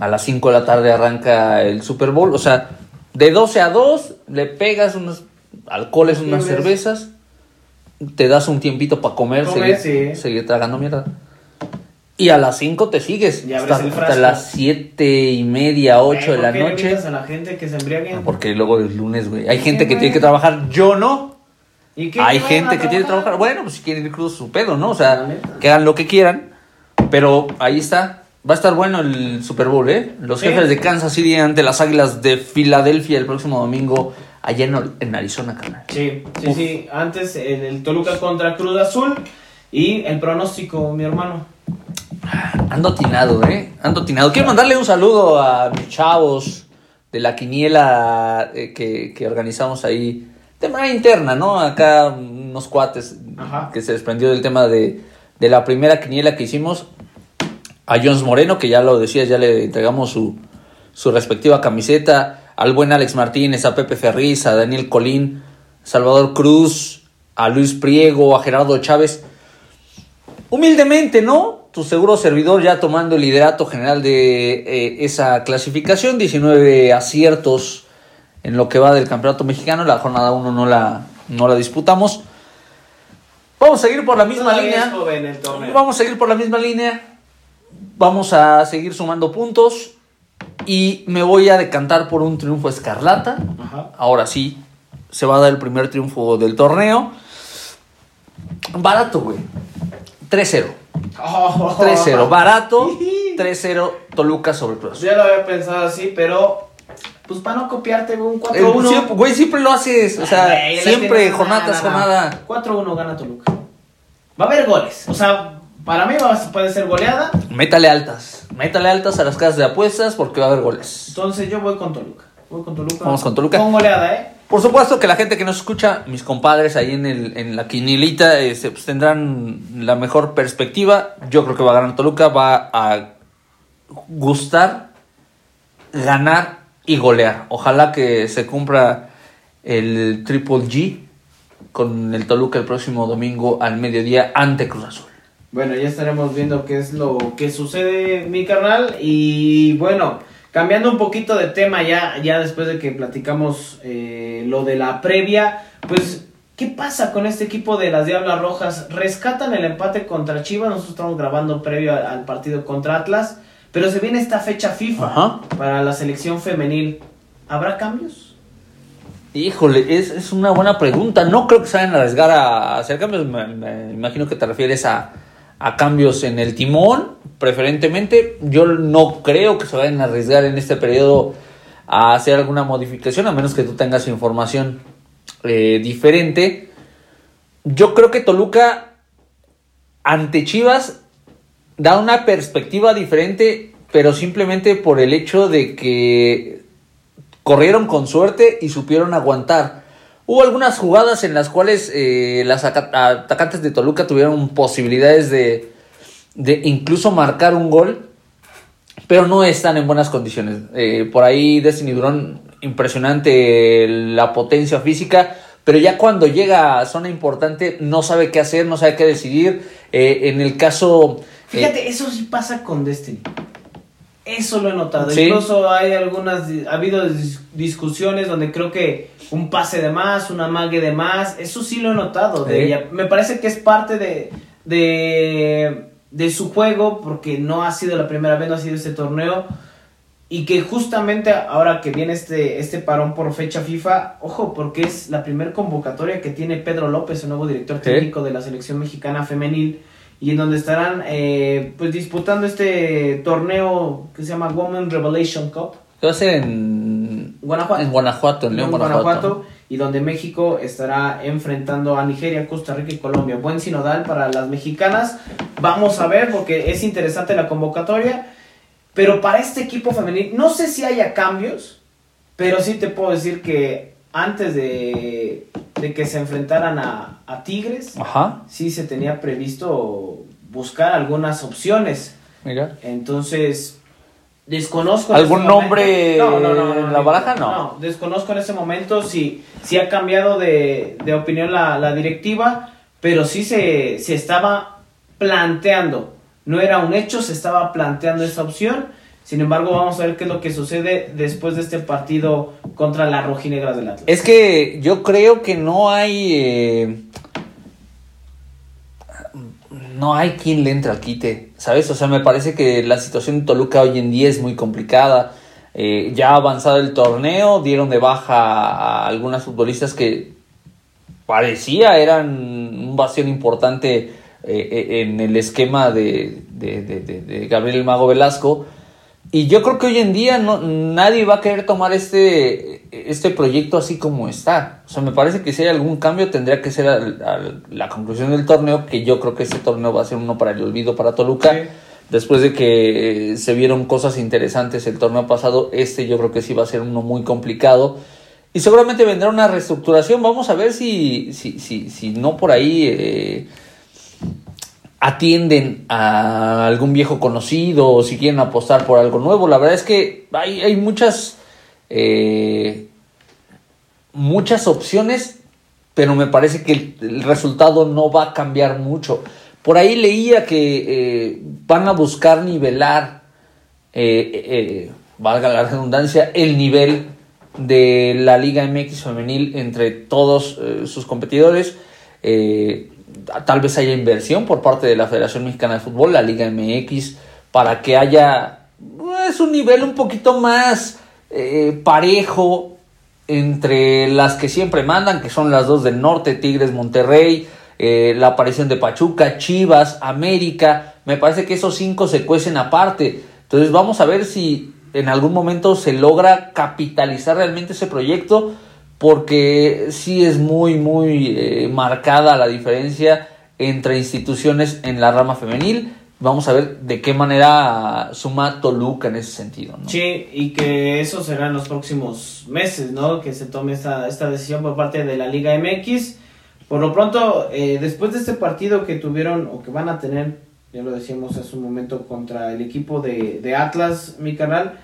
A las 5 de la tarde arranca el Super Bowl. O sea, de 12 a 2 le pegas unos alcoholes, unas ves. cervezas. Te das un tiempito para comer, seguir, sí. seguir tragando mierda. Y a las 5 te sigues. Y hasta, las 7 y media, 8 Eh, de la ¿por qué noche. a la gente que se embriaguen? Porque luego es lunes, güey. Hay gente que tiene que trabajar, yo no. ¿Y qué? Hay ¿Vayan gente que tiene que trabajar. Bueno, pues si quieren ir crudos su pedo, ¿no? O sea, que hagan lo que quieran. Pero ahí está. Va a estar bueno el Super Bowl, ¿eh? Los Sí. jefes de Kansas City ante las Águilas de Filadelfia el próximo domingo allá en, en Arizona, carnal. Sí, sí, Uf. sí. Antes el, el Toluca contra Cruz Azul y el pronóstico, mi hermano. Ando atinado, ¿eh? Ando atinado. Quiero mandarle un saludo a mis chavos de la quiniela eh, que, que organizamos ahí. De manera interna, ¿no? Acá unos cuates Ajá. que se desprendió del tema de, de la primera quiniela que hicimos. A Jones Moreno, que ya lo decías, ya le entregamos su, su respectiva camiseta. Al buen Alex Martínez, a Pepe Ferriz, a Daniel Colín, Salvador Cruz, a Luis Priego, a Gerardo Chávez. Humildemente, ¿no? Tu seguro servidor ya tomando el liderato general de eh, esa clasificación, 19 aciertos en lo que va del campeonato mexicano, la jornada 1 no la, no la disputamos. Vamos a seguir por la misma Todavía línea. Vamos a seguir por la misma línea. Vamos a seguir sumando puntos. Y me voy a decantar por un triunfo escarlata. Ajá. Ahora sí, se va a dar el primer triunfo del torneo. Barato, güey. 3-0. Oh. 3-0. Barato. [laughs] 3-0 Toluca sobre Cruz. Ya lo había pensado así, pero pues para no copiarte, güey, un Eh, 4-1. siempre- Güey, siempre lo haces. O sea, siempre jornada tras jornada. 4-1 gana Toluca. Va a haber goles. O sea, para mí va a- puede ser goleada. Métale altas. Métale altas a las casas de apuestas porque va a haber goles. Entonces yo voy con Toluca. Voy con Toluca. Vamos con Toluca. Con goleada, ¿eh? Por supuesto que la gente que nos escucha, mis compadres ahí en, el, en la quinilita, este, pues, tendrán la mejor perspectiva. Yo creo que va a ganar Toluca, va a gustar, ganar y golear. Ojalá que se cumpla el Triple G con el Toluca el próximo domingo al mediodía ante Cruz Azul. Bueno, ya estaremos viendo qué es lo que sucede, mi carnal. Y bueno, cambiando un poquito de tema ya, ya después de que platicamos eh, lo de la previa, pues, ¿qué pasa con este equipo de las Diablas Rojas? Rescatan el empate contra Chivas, nosotros estamos grabando previo al, al partido contra Atlas, pero se viene esta fecha FIFA Ajá. para la selección femenil. ¿Habrá cambios? Híjole, es, es una buena pregunta. No creo que se vayan a arriesgar a hacer cambios. Me, me imagino que te refieres a, a cambios en el timón, preferentemente. Yo no creo que se vayan a arriesgar en este periodo a hacer alguna modificación, a menos que tú tengas información eh, diferente. Yo creo que Toluca ante Chivas da una perspectiva diferente, pero simplemente por el hecho de que corrieron con suerte y supieron aguantar. Hubo algunas jugadas en las cuales eh, las aca- atacantes de Toluca tuvieron posibilidades de, de incluso marcar un gol, pero no están en buenas condiciones. Eh, por ahí Destiny Durón, impresionante la potencia física, pero ya cuando llega a zona importante no sabe qué hacer, no sabe qué decidir. Eh, en el caso... Fíjate, eso sí pasa con Destiny. Eso lo he notado. Sí. Incluso hay algunas, ha habido dis- discusiones donde creo que un pase de más, una mague de más, eso sí lo he notado de Sí. ella. Me parece que es parte de, de, de su juego, porque no ha sido la primera vez, no ha sido este torneo. Y que justamente ahora que viene este, este parón por fecha FIFA, ojo, porque es la primera convocatoria que tiene Pedro López, el nuevo director técnico de la selección mexicana femenil, y en donde estarán eh, pues disputando este torneo que se llama Women Revelation Cup. Que va a ser en Guanajuato. En Guanajuato, en León, Guanajuato. y donde México estará enfrentando a Nigeria, Costa Rica y Colombia. Buen sinodal para las mexicanas. Vamos a ver porque es interesante la convocatoria. Pero para este equipo femenil, no sé si haya cambios, pero sí te puedo decir que antes de, de que se enfrentaran a, a Tigres, Ajá, sí se tenía previsto buscar algunas opciones. mira. Entonces, desconozco. ¿Algún este momento- nombre en la no, baraja? No. desconozco en ese momento si, si ha cambiado de, de opinión la, la directiva, pero sí se, se estaba planteando. No era un hecho, se estaba planteando esa opción. Sin embargo, vamos a ver qué es lo que sucede después de este partido contra las rojinegras del Atlas. Es que yo creo que no hay. eh, no hay quien le entre al quite, ¿sabes? O sea, me parece que la situación de Toluca hoy en día es muy complicada. Eh, ya avanzado el torneo, dieron de baja a algunas futbolistas que parecía eran un bastión importante eh, eh, en el esquema de, de, de- de- Gabriel el Mago Velasco. Y yo creo que hoy en día no, nadie va a querer tomar este, este proyecto así como está. O sea, me parece que si hay algún cambio tendría que ser al- al- la conclusión del torneo, que yo creo que este torneo va a ser uno para el olvido para Toluca. Sí. Después de que se vieron cosas interesantes el torneo pasado, este yo creo que sí va a ser uno muy complicado. Y seguramente vendrá una reestructuración. Vamos a ver si, si, si, si no por ahí eh, atienden a algún viejo conocido o si quieren apostar por algo nuevo. La verdad es que hay, hay muchas, eh, muchas opciones, pero me parece que el, resultado no va a cambiar mucho. Por ahí leía que eh, van a buscar nivelar, eh, valga la redundancia, el nivel de la Liga MX femenil entre todos sus competidores. Tal vez haya inversión por parte de la Federación Mexicana de Fútbol, la Liga MX, para que haya pues, un nivel un poquito más eh, parejo entre las que siempre mandan, que son las dos del norte, Tigres, Monterrey, eh, la aparición de Pachuca, Chivas, América. Me parece que esos cinco se cuecen aparte. Entonces vamos a ver si en algún momento se logra capitalizar realmente ese proyecto, porque sí es muy, muy eh, marcada la diferencia entre instituciones en la rama femenil. Vamos a ver de qué manera suma Toluca en ese sentido. ¿no? Sí, y que eso será en los próximos meses, ¿no? Que se tome esta, esta decisión por parte de la Liga MX. Por lo pronto, eh, después de este partido que tuvieron o que van a tener, ya lo decíamos hace un momento, contra el equipo de, de Atlas, mi canal,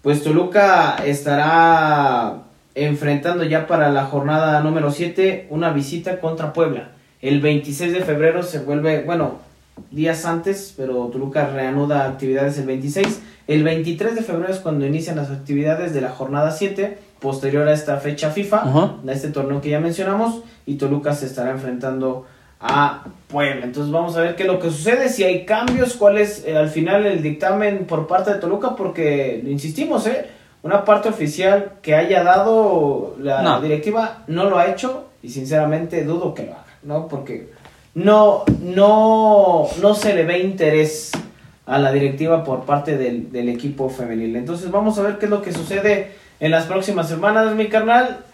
pues Toluca estará enfrentando ya para la jornada número 7 una visita contra Puebla. El 26 de febrero se vuelve, bueno, días antes, pero Toluca reanuda actividades el 26. El 23 de febrero es cuando inician las actividades de la jornada 7, posterior a esta fecha FIFA, Ajá. a este torneo que ya mencionamos, y Toluca se estará enfrentando a Puebla. Entonces vamos a ver qué es lo que sucede, si hay cambios, cuál es eh, al final el dictamen por parte de Toluca, porque insistimos, ¿eh? una parte oficial que haya dado la No. directiva no lo ha hecho y sinceramente dudo que lo haga, ¿no? Porque no, no, no se le ve interés a la directiva por parte del, del equipo femenil. Entonces vamos a ver qué es lo que sucede en las próximas semanas, mi carnal.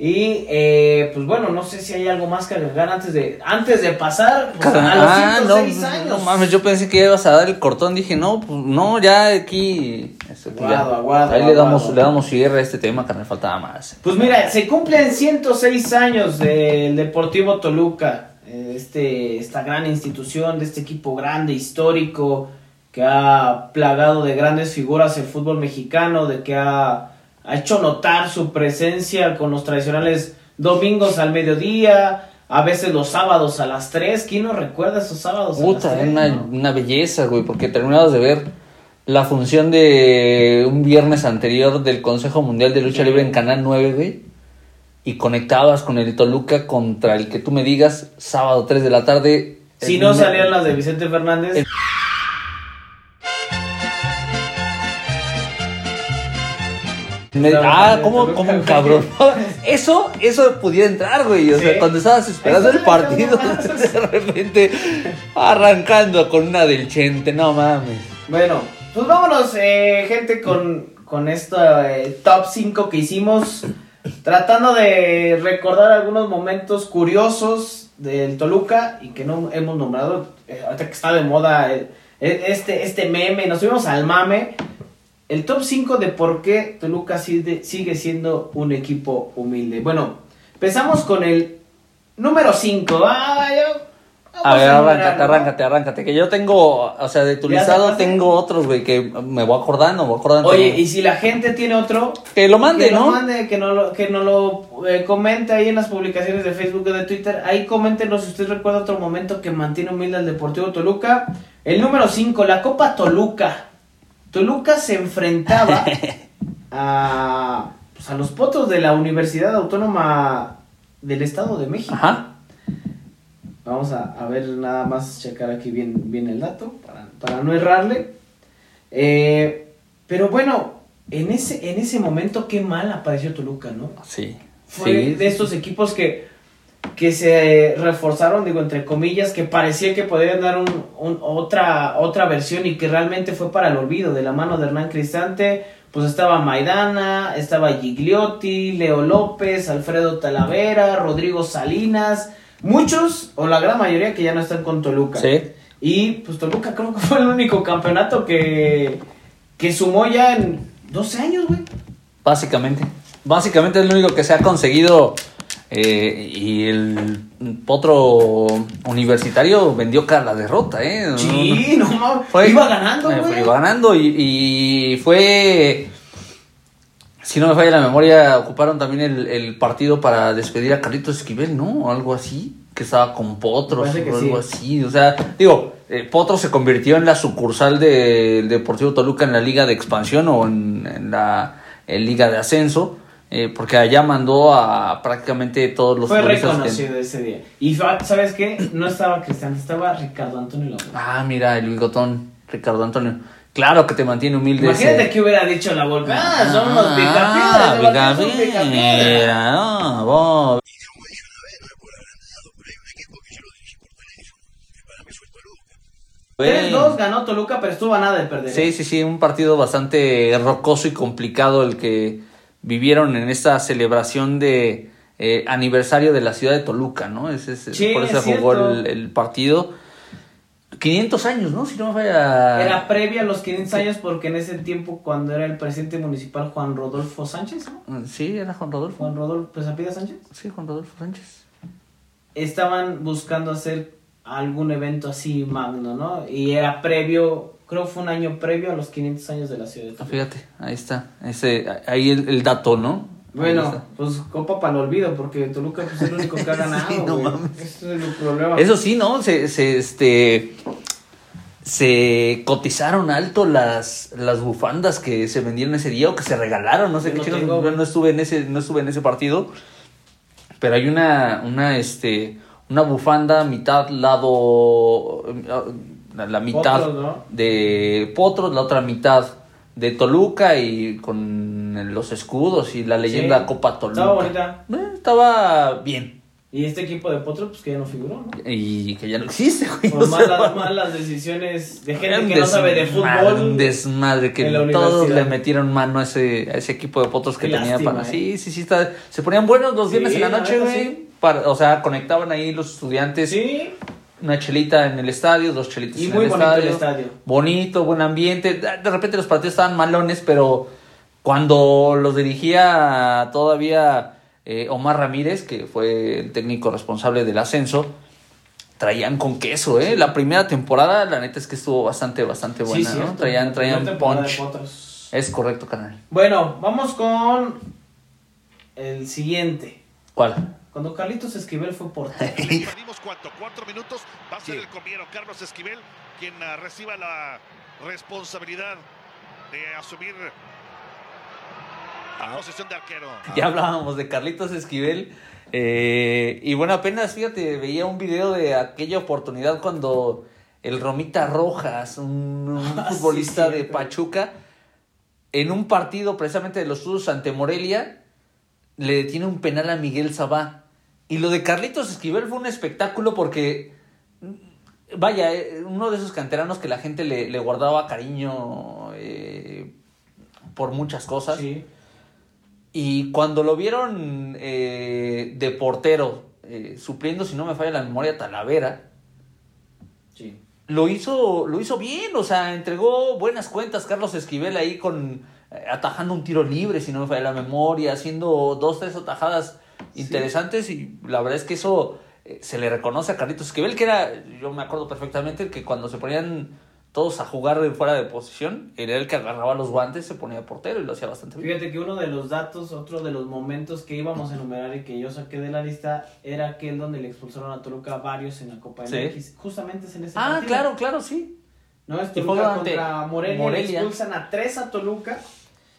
Y eh, pues bueno, no sé si hay algo más que agregar antes de antes de pasar pues, a los Ah, no, 106 años. no mames, yo pensé que ibas a dar el cortón, dije, no, pues no, ya aquí este, pues, ya. Aguado, aguado, ahí le damos, le damos cierre a este tema que me faltaba más. Pues mira, se cumplen 106 años del Deportivo Toluca, este, esta gran institución, de este equipo grande, histórico, que ha plagado de grandes figuras el fútbol mexicano, de que ha, ha hecho notar su presencia con los tradicionales domingos al mediodía, a veces los sábados a las 3. ¿Quién no recuerda esos sábados? a las era 3, una, no? una belleza, güey, porque terminabas de ver la función de un viernes anterior del Consejo Mundial de Lucha Sí. Libre en Canal 9, güey, y conectabas con el Toluca contra el que tú me digas, sábado 3 de la tarde, Si no salían las de Vicente Fernández. El- Me- Estaba ah, Toluca, como un cabrón. [laughs] Eso, eso pudiera entrar, güey. O sea, cuando estabas esperando el partido, [laughs] de repente arrancando con una del Chente, no mames. Bueno, pues vámonos, eh, gente, con, con esto eh, top 5 que hicimos. Tratando de recordar algunos momentos curiosos del Toluca y que no hemos nombrado. eh, ahorita que está de moda eh, eh, este, este meme, nos subimos al mame. El top 5 de por qué Toluca sigue, siendo un equipo humilde. Bueno, empezamos con el número 5. Ah, A ver, arráncate, arráncate, arráncate. Que yo tengo, o sea, de tu ¿Ya listado tengo otros, güey, que me voy acordando, me voy acordando. Oye, y si la gente tiene otro, que lo mande, que ¿no? lo mande, que no lo, que no lo eh, comente ahí en las publicaciones de Facebook o de Twitter. Ahí coméntenos si usted recuerda otro momento que mantiene humilde al Deportivo Toluca. El número 5, la Copa Toluca. Toluca se enfrentaba [laughs] a, pues, a los potros de la Universidad Autónoma del Estado de México. Ajá. Vamos a, a ver nada más, checar aquí bien, bien el dato para, para no errarle. Eh, pero bueno, en ese, en ese momento qué mal apareció Toluca, ¿no? Sí. Fue sí, de estos equipos que, que se reforzaron, digo, entre comillas, que parecía que podían dar un, un- otra, otra versión y que realmente fue para el olvido, de la mano de Hernán Cristante, pues estaba Maidana, estaba Gigliotti, Leo López, Alfredo Talavera, Rodrigo Salinas, muchos, o la gran mayoría que ya no están con Toluca. Sí. Y pues Toluca creo que [laughs] fue el único campeonato que, que sumó ya en 12 años, güey. Básicamente. Básicamente es lo único que se ha conseguido. eh, y el potro universitario vendió cara la derrota, ¿eh? Sí, no mames. Fue- Iba ganando, eh, güey. Iba ganando y, y fue. Si no me falla la memoria, ocuparon también el, el partido para despedir a Carlitos Esquivel, ¿no? O algo así. Que estaba con Potros o algo sí. así. O sea, digo, eh, Potros se convirtió en la sucursal del Deportivo Toluca en la Liga de Expansión o en, en la en Liga de Ascenso. eh, porque allá mandó a prácticamente todos los Fue que- reconocido ese día. Y fa- ¿sabes qué? No estaba Cristian, estaba Ricardo Antonio López. Ah, mira, el bigotón, Ricardo Antonio. Claro que te mantiene humilde. Imagínate ese- que hubiera dicho la Volpe. Ah, son los Ah, picapiedras. de Bacanes son picapiedra, picapiedras". ah, vos. Bueno. 3-2 ganó Toluca, pero estuvo a nada de perder. Sí, sí, sí, un partido bastante rocoso y complicado el que vivieron en esta celebración de eh, aniversario de la ciudad de Toluca, ¿no? Sí, por eso es se jugó el partido. 500 años, ¿no? Si no me falla. Era previa a los 500 años porque en ese tiempo cuando era el presidente municipal Juan Rodolfo Sánchez, ¿no? Sí, era Juan Rodolfo. Juan Rodolfo Pesapida Sánchez. Sí, Juan Rodolfo Sánchez. estaban buscando hacer algún evento así magno, ¿no? Y era previo, creo que fue un año previo a los 500 años de la ciudad de Ah. Fíjate, ahí está. Ese, ahí el, el dato, ¿no? Bueno, pues copa para el olvido, porque Toluca pues, es el único que ha [laughs] ganado, Sí, no mames. Es el problema. Eso sí, ¿no? Se, se, este, se cotizaron alto las, las bufandas que se vendieron ese día o que se regalaron, no sé Yo qué no tengo, no estuve en ese, no estuve en ese partido, pero hay una, una, este, una bufanda mitad lado, la, la mitad Potros, ¿no? de Potros, la otra mitad de Toluca y con los escudos y la leyenda Sí. Copa Toluca. Estaba bonita. Eh, estaba bien. Y este equipo de Potro, pues que ya no figuró, ¿no? Y que ya no existe, güey. Por O sea, malas, malas decisiones de gente que no sabe de fútbol. Un desmadre que todos le metieron mano a ese, a ese equipo de potros que Qué tenía lástima, para. ¿eh? Sí, sí, sí. Está... Se ponían buenos los viernes Sí, en la noche, güey. sí. Para- O sea, conectaban ahí los estudiantes. Sí, Una chelita en el estadio, dos chelitas y en muy el bonito estadio. el estadio. Bonito, buen ambiente. De repente los partidos estaban malones, pero cuando los dirigía todavía eh, Omar Ramírez, que fue el técnico responsable del ascenso, traían con queso, ¿eh? La primera temporada, la neta es que estuvo bastante, bastante buena, sí, ¿no? Traían, traían punch. Es correcto, canal. Bueno, vamos con el siguiente. ¿Cuál? Cuando Carlitos Esquivel fue portero. [laughs] Perdimos cuánto, cuatro minutos. Va a ser el comiero Carlos Esquivel quien ah, reciba la responsabilidad de asumir A posición de arquero. Ya hablábamos de Carlitos Esquivel. eh, y bueno, apenas, fíjate, veía un video de aquella oportunidad cuando el Romita Rojas, un, un Ah, sí, futbolista de. Pachuca, en un partido precisamente de los Tuzos ante Morelia, le detiene un penal a Miguel Sabá. Y lo de Carlitos Esquivel fue un espectáculo porque, vaya, eh, uno de esos canteranos que la gente le, le guardaba cariño eh, por muchas cosas. Sí. Y cuando lo vieron eh, de portero, eh, supliendo, si no me falla la memoria, Talavera, Sí. lo hizo, lo hizo bien, o sea, entregó buenas cuentas Carlos Esquivel ahí con eh, atajando un tiro libre, si no me falla la memoria, haciendo dos, tres atajadas interesantes y la verdad es que eso eh, se le reconoce a Carlitos Esquivel, que era, yo me acuerdo perfectamente que cuando se ponían todos a jugar de fuera de posición, era el que agarraba los guantes, se ponía portero y lo hacía bastante bien. Fíjate que uno de los datos, otro de los momentos que íbamos a enumerar y que yo saqué de la lista era aquel donde le expulsaron a Toluca varios en la Copa Sí. MX. Justamente es en ese Ah, partido. claro, claro, sí. No, es Toluca contra Morelia, Morelia. le expulsan a tres a Toluca.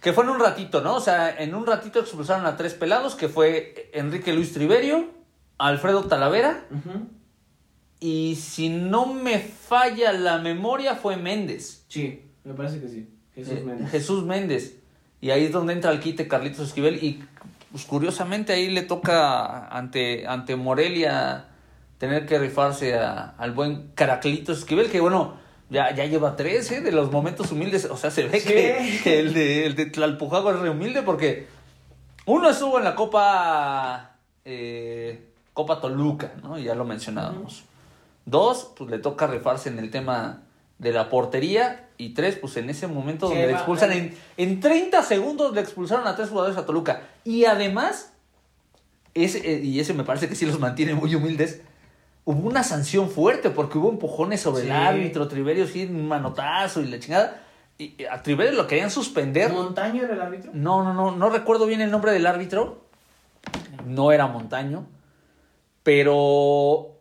Que fue en un ratito, ¿no? O sea, en un ratito expulsaron a tres pelados, que fue Enrique Luis Triverio, Alfredo Talavera, Ujú. Y si no me falla la memoria, fue Méndez. Sí, me parece que sí. Jesús Eh, Méndez. Jesús Méndez. Y ahí es donde entra el quite Carlitos Esquivel. Y pues, curiosamente ahí le toca ante, ante Morelia tener que rifarse a- al buen Caraclitos Esquivel, que bueno, ya, ya lleva tres ¿eh? de los momentos humildes. O sea, se ve Sí. que, [laughs] que el, de, el de Tlalpujago es re humilde porque uno estuvo en la Copa, eh, Copa Toluca, ¿no? Ya lo mencionábamos. Dos, pues le toca rifarse en el tema de la portería. Y tres, pues en ese momento donde le expulsan, en, en 30 segundos le expulsaron a tres jugadores a Toluca. Y además, ese, eh, y ese me parece que sí los mantiene muy humildes, hubo una sanción fuerte porque hubo empujones sobre Sí. el árbitro, Triverio sí, un manotazo y la chingada. Y a Triverio lo querían suspender. ¿Montaño era el árbitro? No, no, no, no recuerdo bien el nombre del árbitro. No era Montaño. Pero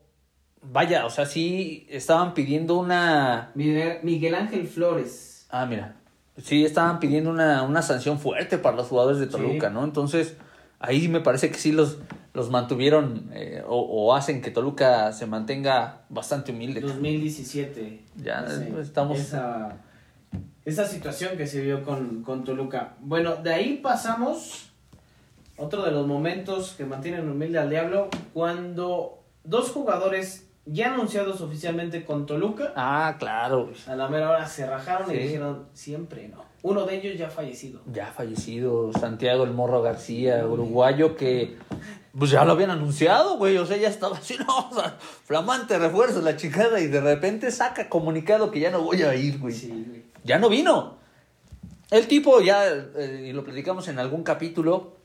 vaya, o sea, sí estaban pidiendo una. Miguel, Miguel Ángel Flores. Ah, mira. Sí, estaban pidiendo una, una sanción fuerte para los jugadores de Toluca, Sí. ¿no? Entonces, ahí me parece que sí los, los mantuvieron eh, o, o hacen que Toluca se mantenga bastante humilde. 2017. Ya, pues, estamos- Esa, esa situación que se vio con, con Toluca. Bueno, de ahí pasamos. Otro de los momentos que mantienen humilde al diablo. Cuando dos jugadores ya anunciados oficialmente con Toluca. Ah, claro. A la mera hora se rajaron Sí. y dijeron siempre no. Uno de ellos ya fallecido. Ya fallecido Santiago el Morro García, uruguayo, que pues ya lo habían anunciado, güey. O sea, ya estaba así, [laughs] no, o sea, flamante refuerzo, la chingada, y de repente saca comunicado que ya no voy a ir, güey. Sí, güey. Ya no vino. El tipo ya, eh, y lo platicamos en algún capítulo,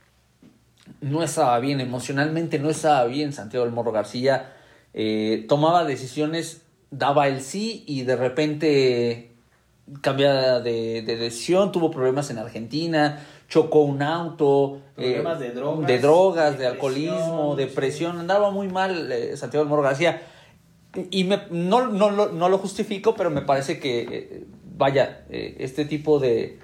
no estaba bien emocionalmente, no estaba bien Santiago del Morro García. Eh, tomaba decisiones, daba el sí y de repente cambiaba de, de decisión, tuvo problemas en Argentina, chocó un auto, Problemas de drogas, de, drogas, de depresión, alcoholismo, sí. depresión, andaba muy mal eh, Santiago del Morro García. Y me- no, no, lo- no lo justifico, pero me parece que, eh, vaya, eh, este tipo de,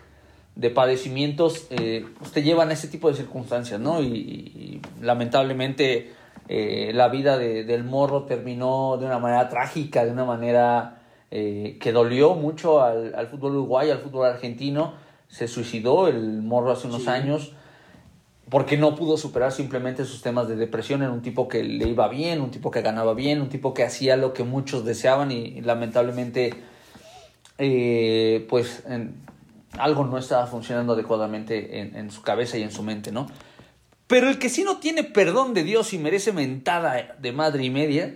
de padecimientos eh, pues te llevan a ese tipo de circunstancias, ¿no? Y, y lamentablemente eh, la vida de- del morro terminó de una manera trágica, de una manera eh, que dolió mucho al, al fútbol uruguayo, al fútbol argentino. Se suicidó el morro hace unos Sí. años porque no pudo superar simplemente sus temas de depresión. Era un tipo que le iba bien, un tipo que ganaba bien, un tipo que hacía lo que muchos deseaban y, y lamentablemente eh, pues en- algo no estaba funcionando adecuadamente en, en su cabeza y en su mente, ¿no? Pero el que sí no tiene perdón de Dios y merece mentada de madre y media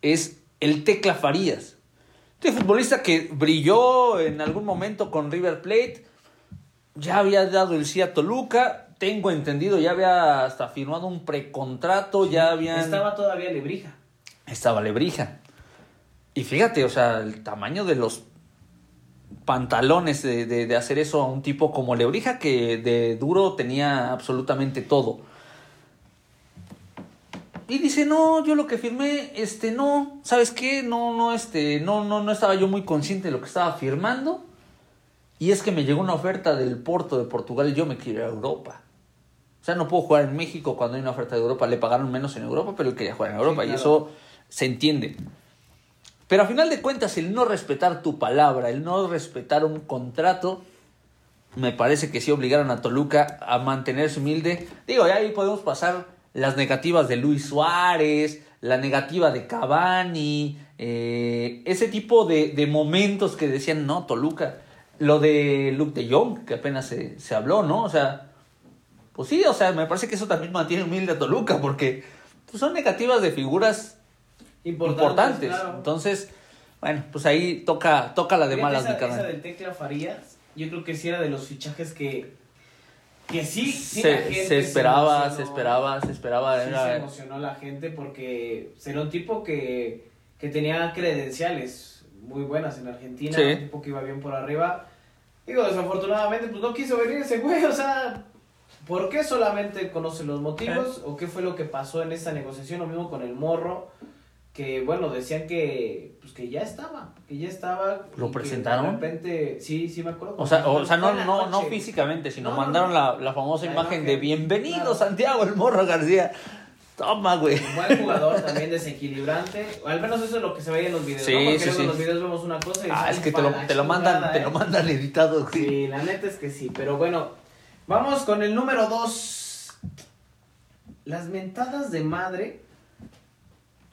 es el Tecla Farías. Este futbolista que brilló en algún momento con River Plate, ya había dado el sí a Toluca, tengo entendido, ya había hasta firmado un precontrato, ya habían... Estaba todavía Lebrija. estaba Lebrija. Y fíjate, o sea, el tamaño de los pantalones de, de- de hacer eso a un tipo como Lebrija, que de duro tenía absolutamente todo. Y dice, no, yo lo que firmé, este, no, ¿sabes qué? No, no, este, no, no, no estaba yo muy consciente de lo que estaba firmando. Y es que me llegó una oferta del Porto de Portugal y yo me quiero ir a Europa. O sea, no puedo jugar en México cuando hay una oferta de Europa. Le pagaron menos en Europa, pero él quería jugar en Europa. Sí, Y eso se entiende. Pero a final de cuentas, el no respetar tu palabra, el no respetar un contrato, me parece que sí obligaron a Toluca a mantenerse humilde. Digo, ya ahí podemos pasar las negativas de Luis Suárez, la negativa de Cavani, eh, ese tipo de, de momentos que decían, no, Toluca. Lo de Luke de Jong, que apenas se, se habló, ¿no? O sea, pues sí, o sea, me parece que eso también mantiene humilde a Toluca, porque pues, son negativas de figuras Importantes, importantes. claro. Entonces, bueno, pues ahí toca, toca la de Fíjate, malas, esa, mi carnal. esa del Tecla Farías, yo creo que sí era de los fichajes que, que sí, sí se, gente se esperaba, se esperaba, se esperaba. Sí era- se emocionó la gente porque era un tipo que, que tenía credenciales muy buenas en Argentina, Sí. un tipo que iba bien por arriba. Digo, desafortunadamente, pues no quiso venir ese güey, o sea, ¿por qué solamente conoce los motivos? ¿O qué fue lo que pasó en esta negociación? Lo mismo con el morro, que bueno, decían que, pues que ya estaba, que ya estaba. ¿Lo presentaron? De repente, sí, sí me acuerdo. O sea, o sea no, no, no físicamente, sino No, no, mandaron. La, la famosa La imagen imagen, de bienvenido claro. Santiago el Morro García. Toma, güey. Buen jugador también desequilibrante. Al menos eso es lo que se veía en los videos. Sí, ¿no? Porque sí, luego sí. en los videos vemos una cosa y Ah, es que te lo, te lo mandan, te ¿eh? lo mandan editado, güey. Sí, la neta es que sí. Pero bueno, vamos con el número dos. Las mentadas de madre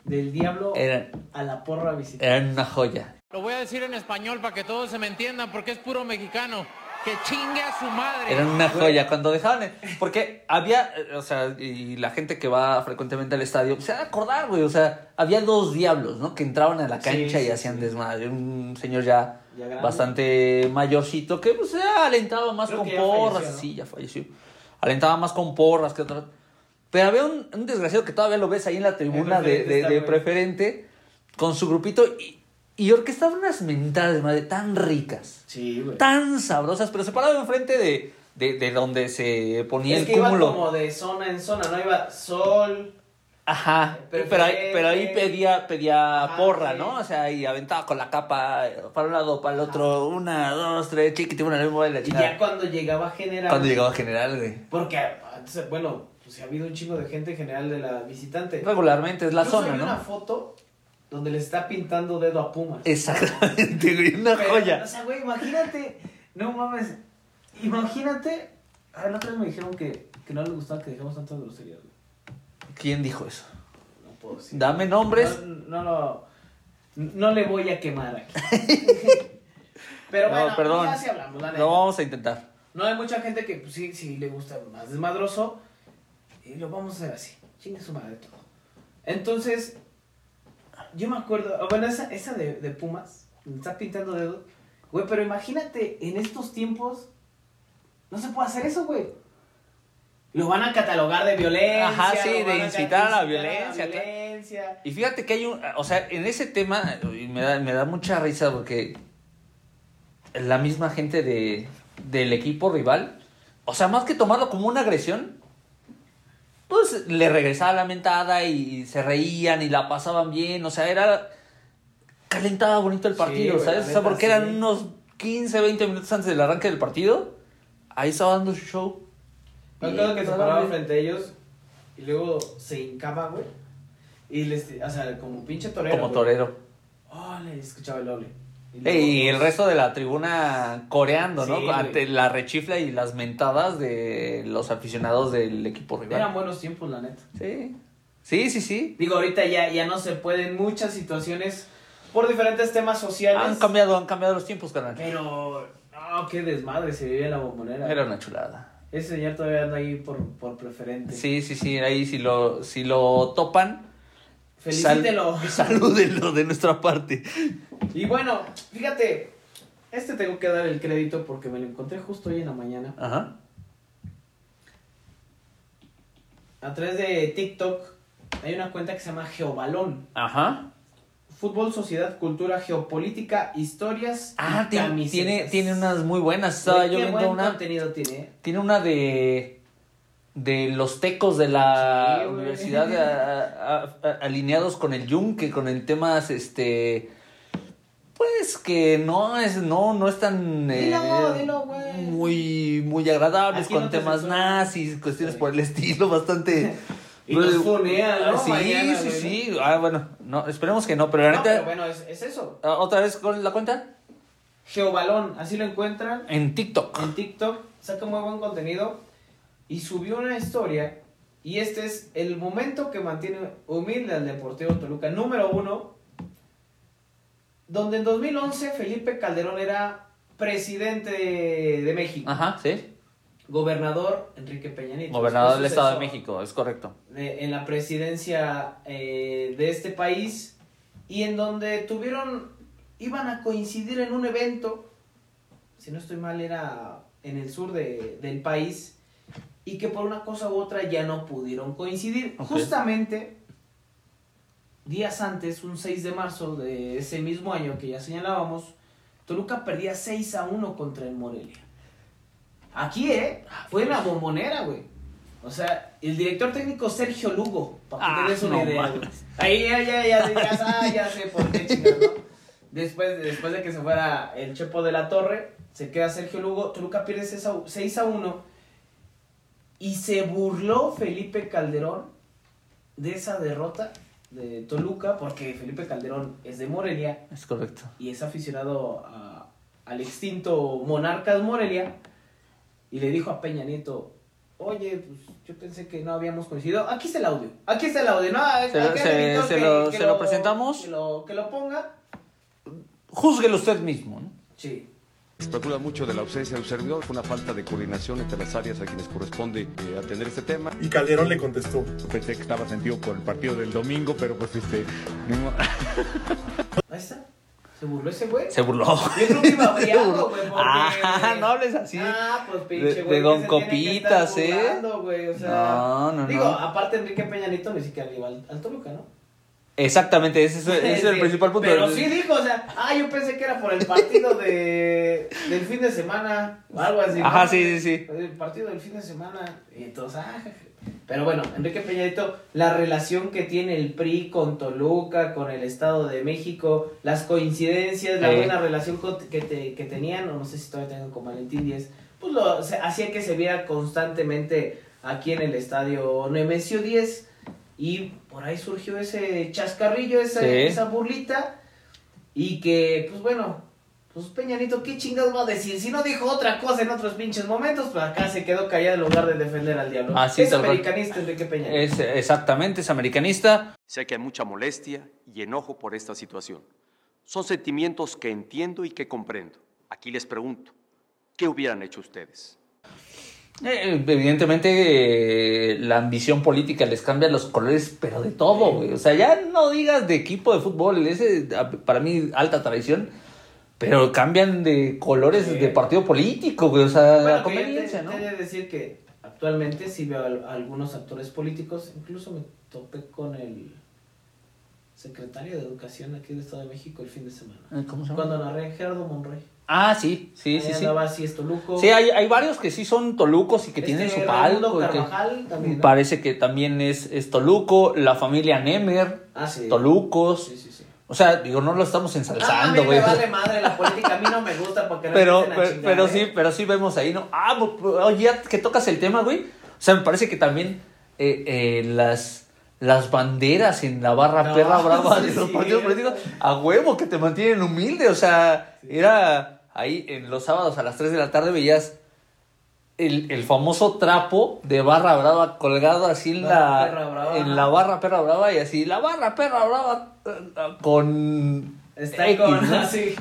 del diablo Eran, a la porra visitante. eran una joya. Lo voy a decir en español para que todos se me entiendan porque es puro mexicano. Que chingue a su madre. Eran una joya cuando dejaban. el- Porque había, eh, o sea, y la gente que va frecuentemente al estadio se va a acordar, güey. O sea, había dos diablos, ¿no? Que entraban a la Sí, cancha y sí, hacían sí. desmadre. Un señor ya, bastante mayorcito que pues ya alentaba más Creo con porras. falleció, ¿no? Sí, ya falleció. Alentaba más con porras que otras. Pero había un, un desgraciado que todavía lo ves ahí en la tribuna de, preferente de- preferente con su grupito y, y orquestaba unas mentadas de madre tan ricas Sí, güey. tan sabrosas, pero se paraba enfrente de, de, de donde se ponía Es el que iba cúmulo. como de zona en zona, ¿no? Iba sol. Ajá, pero ahí, pero ahí pedía, pedía Ajá, porra, sí. ¿no? O sea, y aventaba con la capa para un lado, para el otro, una, dos, tres, chiquitito, una lengua de la Y chingada. ya cuando llegaba general. Cuando llegaba general, güey. Porque, antes, bueno, pues ha habido un chingo de gente en general de la visitante. Regularmente es la Incluso zona, hay una ¿no? foto donde le está pintando dedo a Pumas. Exactamente, güey, una Pero, joya. O sea, güey, imagínate. No mames. Imagínate. A ver, la otra vez me dijeron que, que no les gustaba que dijéramos tantas groserías, güey. ¿Quién dijo eso? No puedo decir. Dame nombres. No, no, lo- no le voy a quemar aquí. [laughs] Pero No, bueno, perdón. ya sí hablamos, la neta. Lo vamos a intentar. No hay mucha gente que pues, sí, sí le gusta más desmadroso. Y lo vamos a hacer así. Chingue su madre todo. Entonces, yo me acuerdo. ah, Bueno, esa, esa de, de Pumas. Me está pintando dedos. Güey, pero imagínate, en estos tiempos. No se puede hacer eso, güey. Lo van a catalogar de violencia. Ajá, sí, de incitar a la violencia, claro. violencia. Y fíjate que hay un, o sea, en ese tema me da, me da mucha risa porque la misma gente de, del equipo rival, o sea, más que tomarlo como una agresión, pues le regresaba la mentada y se reían y la pasaban bien, o sea, era calentaba bonito el partido, ¿sabes? O sea, porque sí. eran unos 15, 20 minutos antes del arranque del partido, ahí estaba dando su show. Me acuerdo que se paraba frente a ellos y luego se hincaba, güey. Y les, o sea, como pinche torero. como güey. torero. Ole, escuchaba el ole. Y, el resto de la tribuna coreando, Sí, ¿no? güey. Ante la rechifla y las mentadas de los aficionados del equipo Eran rival. buenos tiempos, la neta. Sí. Sí, sí, sí. Digo, ahorita ya, ya no se pueden muchas situaciones por diferentes temas sociales. Han cambiado, han cambiado los tiempos, canal. Pero, no, qué desmadre se vivía en la bombonera. Era una chulada. Ese señor todavía anda ahí por, por preferente. Sí, sí, sí. Ahí si lo, si lo topan, Felicítelo. sal- salúdenlo de nuestra parte. Y bueno, fíjate, este tengo que dar el crédito porque me lo encontré justo hoy en la mañana. Ajá. A través de TikTok hay una cuenta que se llama Geobalón. Ajá. Fútbol, sociedad, cultura, geopolítica, historias. Ah, y tiene, tiene, tiene unas muy buenas. Estaba Güey, yo qué viendo buen una. contenido tiene. ¿eh? Tiene una de de los tecos de la Sí, universidad de- a- a- a- alineados con el yunque, con el temas este pues que no es no no están eh, Dilo, dilo, güey. muy muy agradables Aquí con no te temas nazis, cuestiones por el estilo bastante [laughs] Y nos funean, ¿no? Sí, Mañana, sí, sí. Ah, bueno, no, esperemos que no, pero la No, neta pero bueno, es, es eso. ah, otra vez con la cuenta Geobalón, así lo encuentran en TikTok. en TikTok, saca muy buen contenido y subió una historia. Y este es el momento que mantiene humilde al Deportivo Toluca, número uno, donde en 2011 Felipe Calderón era presidente de, México, Ajá, sí. gobernador Enrique Peña Nieto. Gobernador del Estado de México, es correcto. de- en la presidencia eh, de este país y en donde tuvieron, iban a coincidir en un evento, si no estoy mal era en el sur de- del país, y que por una cosa u otra ya no pudieron coincidir. Justamente días antes, un 6 de marzo de ese mismo año que ya señalábamos, Toluca perdía 6 a 1 contra el Morelia. Aquí, ¿eh? Fue en la bombonera, güey. O sea, el director técnico Sergio Lugo, para que Ah, te des una no idea. Ahí ya, ya, ya, ya, ya, ya sé por qué chingados, ¿no? Después, después de que se fuera el Chepo de la Torre, se queda Sergio Lugo, Toluca pierde 6 a 6 a 1 y se burló Felipe Calderón de esa derrota de Toluca, porque Felipe Calderón es de Morelia Es correcto. y es aficionado a- al extinto Monarcas Morelia y le dijo a Peña Nieto, oye, pues yo pensé que no habíamos coincidido. Aquí está el audio, aquí está el audio, ¿no? Se lo- se lo presentamos. Que lo, que lo ponga. Júzguelo usted mismo, ¿no? Sí. Especula mucho de la ausencia de un servidor, fue una falta de coordinación entre las áreas a quienes corresponde eh, atender este tema. Y Calderón le contestó. Pensé que estaba sentido por el partido del domingo, pero pues este. no- Ahí [laughs] está. Se burló ese güey. Se burló. Yo creo que iba [laughs] güey, porque... Ah, no hables así. Ah, pues De- pinche de güey. Don tiene que Copitas, ¿eh? burlando, güey, o sea, No, no, Digo, no. aparte Enrique Peña Nieto ni siquiera le iba al, al Toluca, ¿no? Exactamente, ese es, ese es el principal punto. Pero sí dijo, o sea, ah, yo pensé que era por el partido de, del fin de semana, o algo así. ¿no? Ajá, sí, sí, sí. El partido del fin de semana, y entonces, ah, pero bueno, Enrique Peña Nieto, la relación que tiene el PRI con Toluca, con el Estado de México, las coincidencias, la Eh. buena relación con- que, te- que tenían, o no sé si todavía tengan con Valentín Díez, pues lo, hacía que se viera constantemente aquí en el estadio Nemesio 10 y por ahí surgió ese chascarrillo, esa, Sí. esa burlita y que, pues bueno, pues Peñanito, ¿qué chingados va a decir? Si no dijo otra cosa en otros pinches momentos, pues acá se quedó callado en lugar de defender al diablo. Así es americanista Enrique Peña. Es, exactamente, es americanista. Sé que hay mucha molestia y enojo por esta situación. Son sentimientos que entiendo y que comprendo. Aquí les pregunto, ¿qué hubieran hecho ustedes? Eh, evidentemente, eh, la ambición política les cambia los colores, pero de todo, güey. O sea, ya no digas de equipo de fútbol, ese para mí alta traición, pero cambian de colores Sí. de partido político, güey. O sea, Bueno, la conveniencia, te, ¿no? te de decir que actualmente sí veo a, a algunos actores políticos, incluso me topé con el secretario de Educación aquí del Estado de México el fin de semana. Eh, ¿Cómo se llama? Cuando narré Gerardo Monroy. Ah, sí, sí, Ahí sí, sí. así Estoluco. Sí, hay, hay varios que sí son tolucos y que Este tienen su Raimundo palco. y que- Carvajal también, ¿no? Parece que también es, es Toluco, la familia Nemer, Ah, sí. Tolucos. Sí, sí, sí. O sea, digo, no lo estamos Ah, a ensalzando, mí güey. me vale madre la política, a mí no me gusta porque no pero, a pero, chingar, pero ¿eh? sí, pero sí vemos ahí, ¿no? Ah, bu- bu- oye, ya que tocas el tema, güey. O sea, me parece que también eh, eh, las, las banderas en la barra No, perra brava [laughs] sí, de los partidos políticos, a huevo que te mantienen humilde. O sea, era ahí en los sábados a las 3 de la tarde veías el, el famoso trapo de barra brava colgado así en la, en la barra perra brava y así, la barra perra brava con... Está X, con ¿no? [laughs] así.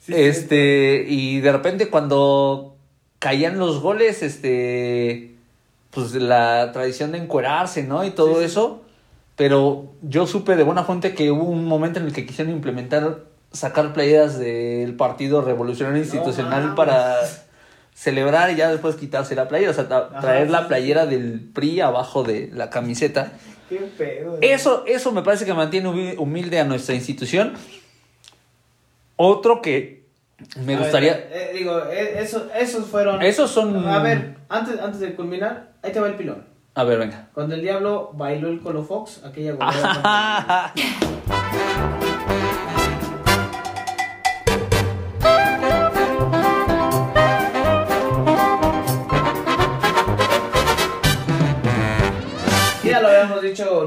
Sí, sí, este, y de repente cuando caían los goles, este, pues la tradición de encuerarse, ¿no? Y todo eso. Pero yo supe de buena fuente que hubo un momento en el que quisieron implementar, sacar playeras del Partido Revolucionario Institucional para celebrar y ya después quitarse la playera, o sea, tra- traer la playera del PRI abajo de la camiseta. Qué pedo. ¿eh? Eso, eso me parece que mantiene humi- humilde a nuestra institución. Otro que me A ver, gustaría. eh, digo, eh, eso, esos fueron. Esos son- A ver, antes, antes de culminar, ahí te va el pilón. A ver, venga. Cuando el diablo bailó el Colofox, aquella [laughs] [laughs]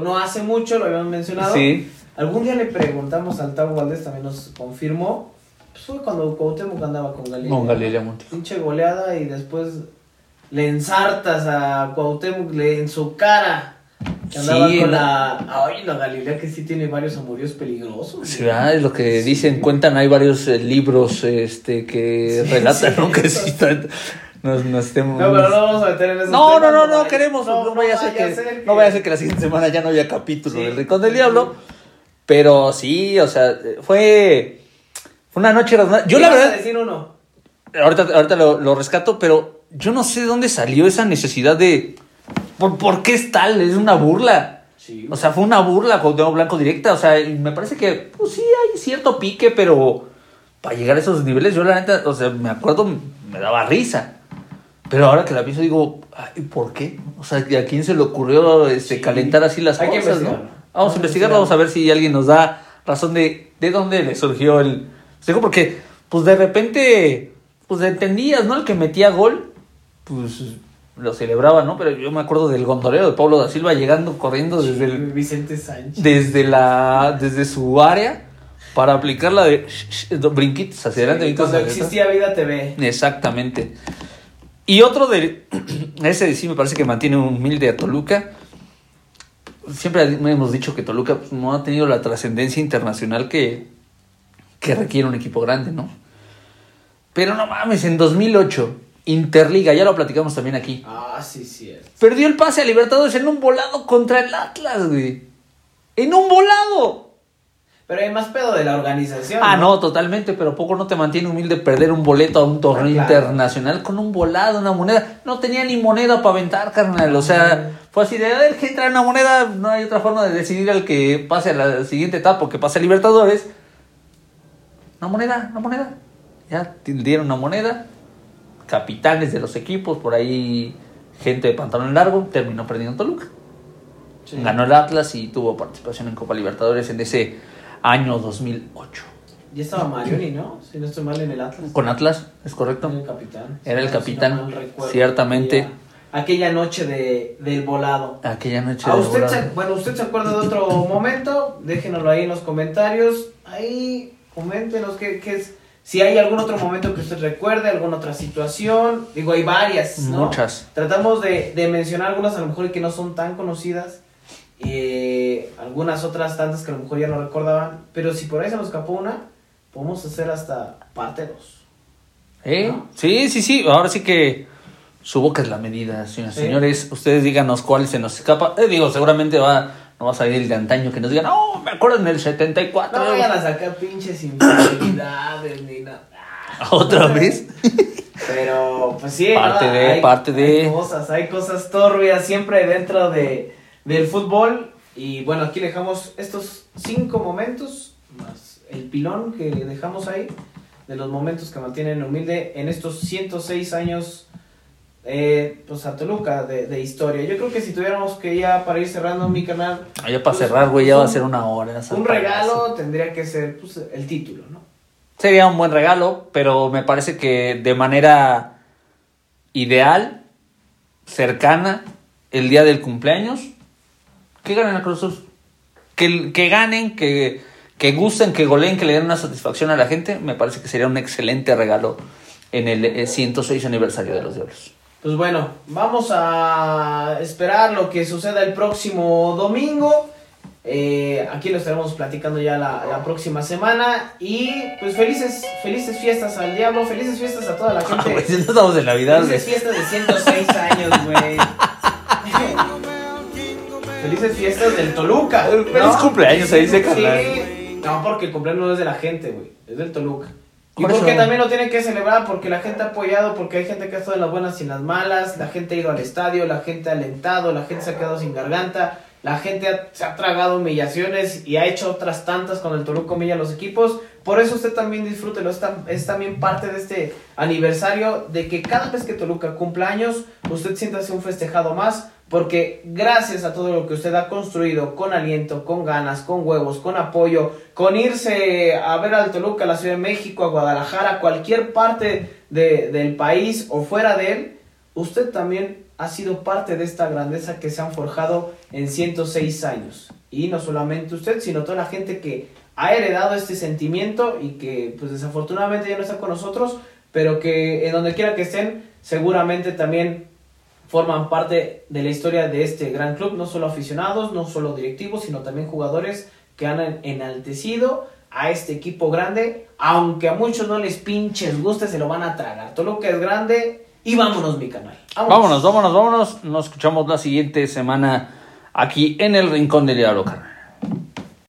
no hace mucho, lo habíamos mencionado. Sí. Algún día le preguntamos al Tavo Valdés, también nos confirmó. Pues fue cuando Cuauhtémoc andaba con Galilea. Con Galilea Montijo. Pinche goleada y después le ensartas a Cuauhtémoc le, en su cara. Que andaba Sí, con ¿no? la... Ay, la Galilea que sí tiene varios amoríos peligrosos. Sí, ¿verdad? es lo que dicen, cuentan, hay varios eh, libros este que [laughs] Sí, relatan, ¿no? Que sí, tan- nos, nos estemos... No, pero no vamos a meter en eso. No, no, no, no, queremos, no, vaya a ser que, ser no vaya a ser que la siguiente semana ya no haya capítulo Sí. del Rincón del Diablo, pero sí, o sea, fue, fue una noche razonable. Yo la Ibas a verdad, decir uno. ahorita, ahorita lo, lo rescato, pero yo no sé de dónde salió esa necesidad de, ¿por, por qué es tal? Es una burla. Sí. O sea, fue una burla con Blanco directa. O sea, y me parece que, pues sí, hay cierto pique, pero para llegar a esos niveles, yo la neta, o sea, me acuerdo, me daba risa. Pero ahora que la pienso, digo, ay, ¿por qué? O sea, ¿a quién se le ocurrió este, Sí. calentar así las Hay cosas, no? Vamos a investigar, vamos a ver si alguien nos da razón de de dónde le surgió el. Digo, porque, pues de repente, pues entendías, ¿no? El que metía gol, pues lo celebraba, ¿no? Pero yo me acuerdo del gondolero de Pablo da Silva llegando corriendo desde el Vicente Sánchez. desde la desde su área para aplicar la de brinquitos hacia adelante Sí, cuando existía Vida TV. exactamente y otro de [clears throat] ese sí me parece que mantiene humilde a Toluca siempre hemos dicho que Toluca pues, no ha tenido la trascendencia internacional que que requiere un equipo grande no pero no mames en 2008 Interliga ya lo platicamos también aquí Ah, sí, cierto. Perdió el pase a Libertadores en un volado contra el Atlas, güey. En un volado. Pero hay más pedo de la organización. Ah, no, totalmente, pero poco no te mantiene humilde perder un boleto a un torneo Ah, claro. internacional con un volado, una moneda. No tenía ni moneda para aventar, carnal. O sea, fue así de, a ver, que entra una moneda. No hay otra forma de decidir al que pase a la siguiente etapa que pase a Libertadores. Una moneda, una moneda. Ya te dieron una moneda. Capitanes de los equipos, por ahí gente de pantalón largo, terminó perdiendo Toluca. Sí. Ganó el Atlas y tuvo participación en Copa Libertadores en ese año 2008. Ya estaba Marioni, ¿no? Si no estoy mal en el Atlas. Con Atlas, es correcto. Era el capitán. Era el no capitán, recuerdo. ciertamente. Aquella, aquella noche de, del volado. Aquella noche ¿A de usted volado. se, bueno, ¿usted se acuerda de otro [laughs] momento? Déjenoslo ahí en los comentarios. Ahí, coméntenos qué, qué es. Si hay algún otro momento que usted recuerde, alguna otra situación. Digo, hay varias, ¿no? Muchas. Tratamos de, de mencionar algunas a lo mejor que no son tan conocidas. Eh, algunas otras tantas que a lo mejor ya no recordaban. Pero si por ahí se nos escapó una, podemos hacer hasta parte 2. ¿Eh? ¿No? Sí, sí, sí. Ahora sí que su boca es la medida, señores. Sí. Señores, ustedes díganos cuál se nos escapa. Eh, digo, seguramente va, no va a salir el de antaño que nos digan, no, me acuerdo en el 74. No vayan a sacar pinches infidelidades ni nada. [laughs] ¿Otra vez? [laughs] Pero, pues sí, Parte ¿no? de, hay, parte de. hay cosas, hay cosas turbias siempre dentro de, del fútbol. Y bueno, aquí dejamos estos cinco momentos, más el pilón que dejamos ahí, de los momentos que mantienen humilde en estos 106 años, eh, pues a Toluca de, de historia. Yo creo que si tuviéramos que ya para ir cerrando mi canal, Ah, ya para pues, cerrar, güey, ya va a un- ser una hora. un regalo tendría que ser pues, el título, ¿no? Sería un buen regalo, pero me parece que de manera ideal, cercana, el día del cumpleaños, que ganen a Cruz Azul. Que, que ganen, que, que gusten, que goleen, que le den una satisfacción a la gente, me parece que sería un excelente regalo en el eh, 106 aniversario de los Diablos. Pues bueno, vamos a esperar lo que suceda el próximo domingo. Eh, aquí lo estaremos platicando ya la, la próxima semana. Y pues felices, felices fiestas al diablo, felices fiestas a toda la [laughs] gente. No estamos en Navidad, güey. Felices fiestas de 106 años, güey. Felices fiestas del Toluca. Feliz cumpleaños, se dice, carnal. Sí. No, porque el cumpleaños no es de la gente, güey. Es del Toluca. Y Por porque eso. también lo tienen que celebrar, porque la gente ha apoyado, porque hay gente que ha estado en las buenas y en las malas, la gente ha ido al estadio, la gente ha alentado, la gente se ha quedado sin garganta, la gente se ha tragado humillaciones y ha hecho otras tantas con el Toluca humilla los equipos. Por eso usted también disfrútelo, es, es también parte de este aniversario de que cada vez que Toluca cumpla años, usted siéntase un festejado más, porque gracias a todo lo que usted ha construido con aliento, con ganas, con huevos, con apoyo, con irse a ver al Toluca, a la Ciudad de México, a Guadalajara, a cualquier parte de- del país o fuera de él, usted también ha sido parte de esta grandeza que se han forjado en 106 años. Y no solamente usted, sino toda la gente que ha heredado este sentimiento y que pues desafortunadamente ya no está con nosotros, pero que en donde quiera que estén, seguramente también forman parte de la historia de este gran club, no solo aficionados, no solo directivos, sino también jugadores que han enaltecido a este equipo grande, aunque a muchos no les pinches guste, se lo van a tragar. Todo lo que es grande y vámonos mi canal. Vámonos, vámonos, vámonos. Nos escuchamos la siguiente semana aquí en el Rincón del Diablo, carnal.